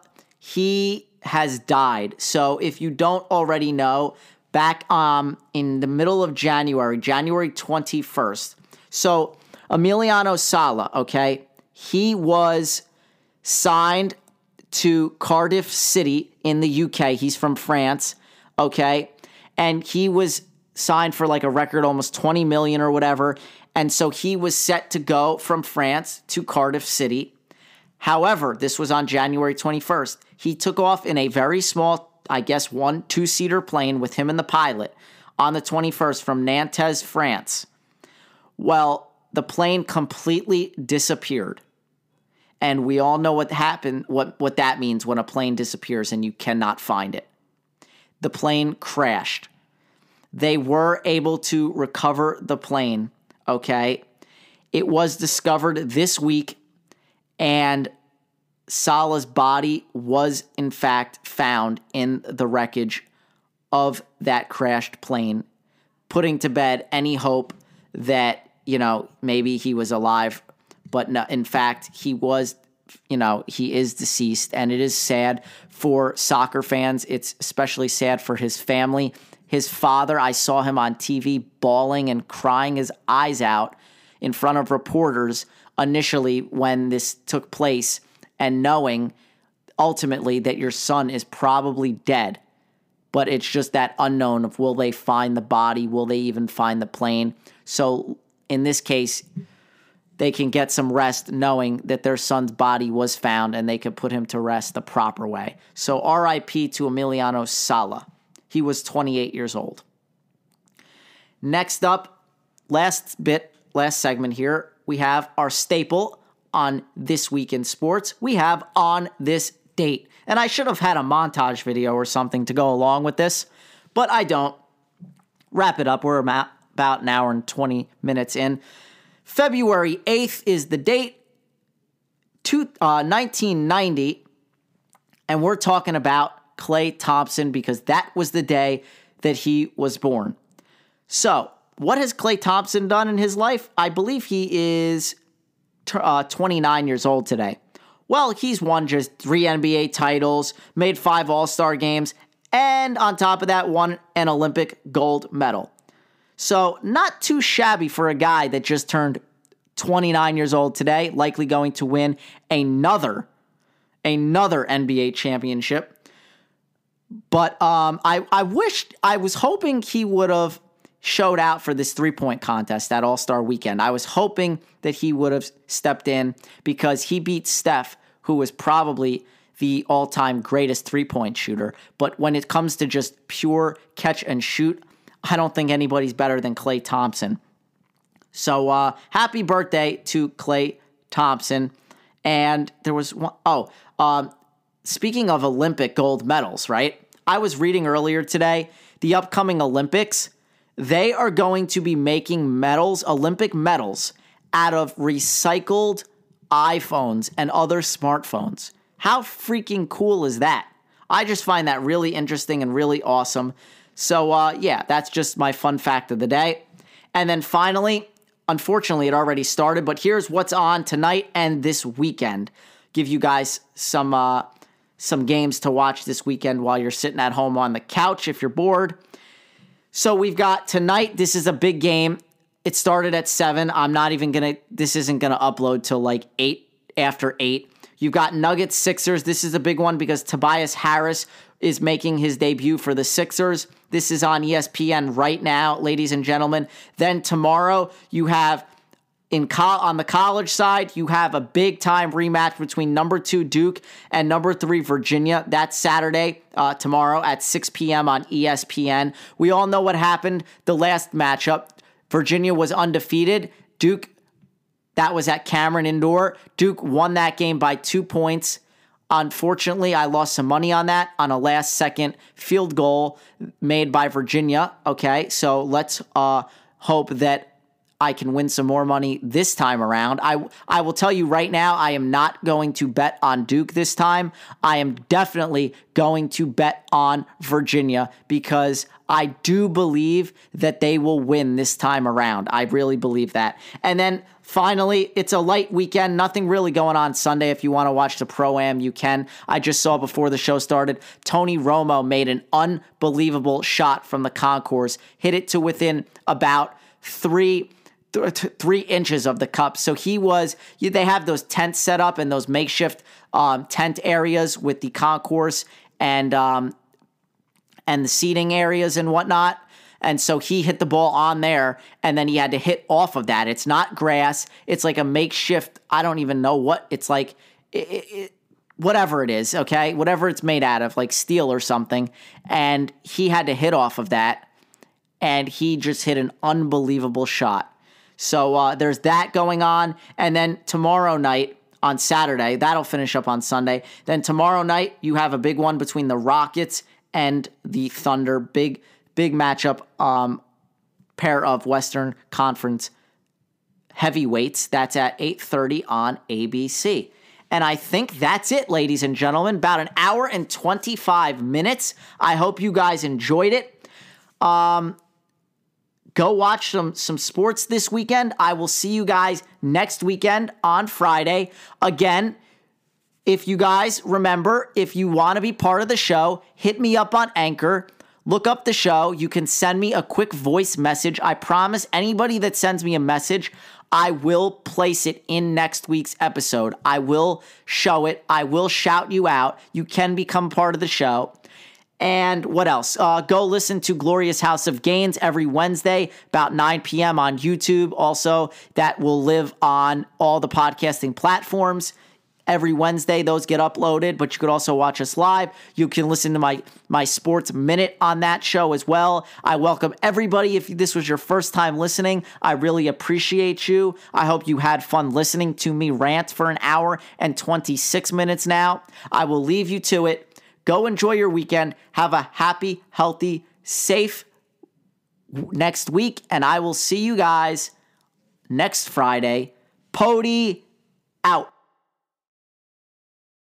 he has died. So if you don't already know, back um in the middle of January, January 21st. So Emiliano Sala, okay, he was signed to Cardiff City in the UK. He's from France, okay? And he was signed for like a record almost 20 million or whatever. And so he was set to go from France to Cardiff City. However, this was on January 21st. He took off in a very small, I guess, one two seater plane with him and the pilot on the 21st from Nantes, France. Well, the plane completely disappeared. And we all know what happened, what, what that means when a plane disappears and you cannot find it. The plane crashed. They were able to recover the plane, okay? It was discovered this week, and Sala's body was in fact found in the wreckage of that crashed plane, putting to bed any hope that, you know, maybe he was alive, but no, in fact, he was, you know, he is deceased. And it is sad for soccer fans. It's especially sad for his family. His father, I saw him on TV bawling and crying his eyes out in front of reporters initially when this took place and knowing ultimately that your son is probably dead. But it's just that unknown of will they find the body? Will they even find the plane? So in this case, they can get some rest knowing that their son's body was found and they could put him to rest the proper way. So RIP to Emiliano Sala. He was 28 years old. Next up, last bit, last segment here, we have our staple on This Week in Sports, we have on this date. And I should have had a montage video or something to go along with this, but I don't. Wrap it up. We're about an hour and 20 minutes in. February 8th is the date, to, uh, 1990. And we're talking about Klay Thompson because that was the day that he was born. So, what has Klay Thompson done in his life? I believe he is uh, 29 years old today. Well, he's won just three NBA titles, made five All Star games, and on top of that, won an Olympic gold medal. So, not too shabby for a guy that just turned 29 years old today, likely going to win another another NBA championship. But um, I I wished I was hoping he would have showed out for this three point contest that All Star weekend. I was hoping that he would have stepped in because he beat Steph, who was probably the all time greatest three point shooter. But when it comes to just pure catch and shoot, I don't think anybody's better than Klay Thompson. So uh, happy birthday to Klay Thompson. And there was one, oh, um, speaking of Olympic gold medals, right? I was reading earlier today the upcoming Olympics they are going to be making medals, Olympic medals, out of recycled iPhones and other smartphones. How freaking cool is that? I just find that really interesting and really awesome. So, uh, yeah, that's just my fun fact of the day. And then finally, unfortunately, it already started, but here's what's on tonight and this weekend. Give you guys some uh, some games to watch this weekend while you're sitting at home on the couch if you're bored. So we've got tonight. This is a big game. It started at seven. I'm not even gonna. This isn't gonna upload till like eight after eight. You've got Nuggets Sixers. This is a big one because Tobias Harris is making his debut for the Sixers. This is on ESPN right now, ladies and gentlemen. Then tomorrow you have in co- on the college side, you have a big time rematch between number two Duke and number three Virginia. That's Saturday, uh, tomorrow at 6 p.m. on ESPN. We all know what happened the last matchup. Virginia was undefeated. Duke, that was at Cameron Indoor. Duke won that game by two points. Unfortunately, I lost some money on that on a last second field goal made by Virginia. Okay, so let's uh, hope that I can win some more money this time around. I I will tell you right now, I am not going to bet on Duke this time. I am definitely going to bet on Virginia because I do believe that they will win this time around. I really believe that. And then finally, it's a light weekend. Nothing really going on Sunday. If you want to watch the pro am, you can. I just saw before the show started, Tony Romo made an unbelievable shot from the concourse, hit it to within about three th- three inches of the cup. So he was. They have those tents set up and those makeshift um, tent areas with the concourse and um, and the seating areas and whatnot. And so he hit the ball on there, and then he had to hit off of that. It's not grass. It's like a makeshift. I don't even know what it's like. It, it, whatever it is, okay, whatever it's made out of, like steel or something. And he had to hit off of that, and he just hit an unbelievable shot. So uh, there's that going on. And then tomorrow night on Saturday, that'll finish up on Sunday. Then tomorrow night, you have a big one between the Rockets and the Thunder. Big, big matchup. Um, pair of Western Conference heavyweights. That's at 8:30 on ABC. And I think that's it, ladies and gentlemen. About an hour and 25 minutes. I hope you guys enjoyed it. Um, go watch some some sports this weekend. I will see you guys next weekend on Friday. Again, if you guys remember, if you want to be part of the show, hit me up on Anchor. Look up the show. You can send me a quick voice message. I promise anybody that sends me a message, I will place it in next week's episode. I will show it. I will shout you out. You can become part of the show. And what else? Uh, go listen to Glorious House of Gainz every Wednesday, about 9 p.m. on YouTube. Also, that will live on all the podcasting platforms. Every Wednesday, those get uploaded, but you could also watch us live. You can listen to my, my sports minute on that show as well. I welcome everybody. If this was your first time listening, I really appreciate you. I hope you had fun listening to me rant for an hour and 26 minutes now. I will leave you to it. Go enjoy your weekend. Have a happy, healthy, safe next week. And I will see you guys next Friday. Pody out.